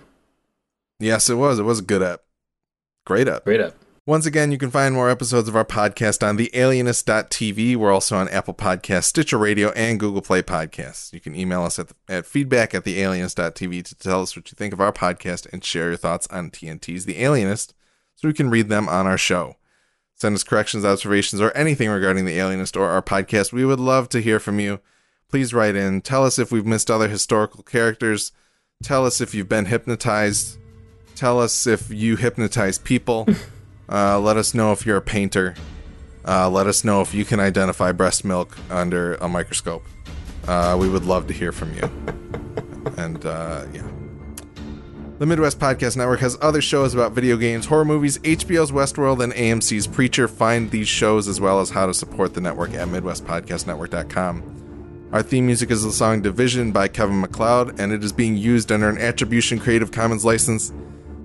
Speaker 1: Yes, it was. It was a good up. Great up.
Speaker 2: great up.
Speaker 1: Once again, you can find more episodes of our podcast on thealienist.tv. We're also on Apple Podcasts, Stitcher Radio, and Google Play Podcasts. You can email us at, the, at feedback at thealienist.tv to tell us what you think of our podcast and share your thoughts on TNT's The Alienist so we can read them on our show. Send us corrections, observations, or anything regarding The Alienist or our podcast. We would love to hear from you. Please write in. Tell us if we've missed other historical characters. Tell us if you've been hypnotized. Tell us if you hypnotize people. (laughs) Uh, let us know if you're a painter. Uh, let us know if you can identify breast milk under a microscope. Uh, we would love to hear from you. And uh, yeah. The Midwest Podcast Network has other shows about video games, horror movies, HBO's Westworld, and AMC's Preacher. Find these shows as well as how to support the network at MidwestPodcastNetwork.com. Our theme music is the song Division by Kevin MacLeod, and it is being used under an Attribution Creative Commons license.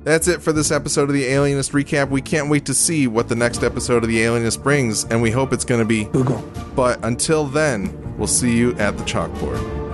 Speaker 1: That's it for this episode of the Alienist Recap. We can't wait to see what the next episode of the Alienist brings, and we hope it's going to be
Speaker 3: Google.
Speaker 1: But until then, we'll see you at the chalkboard.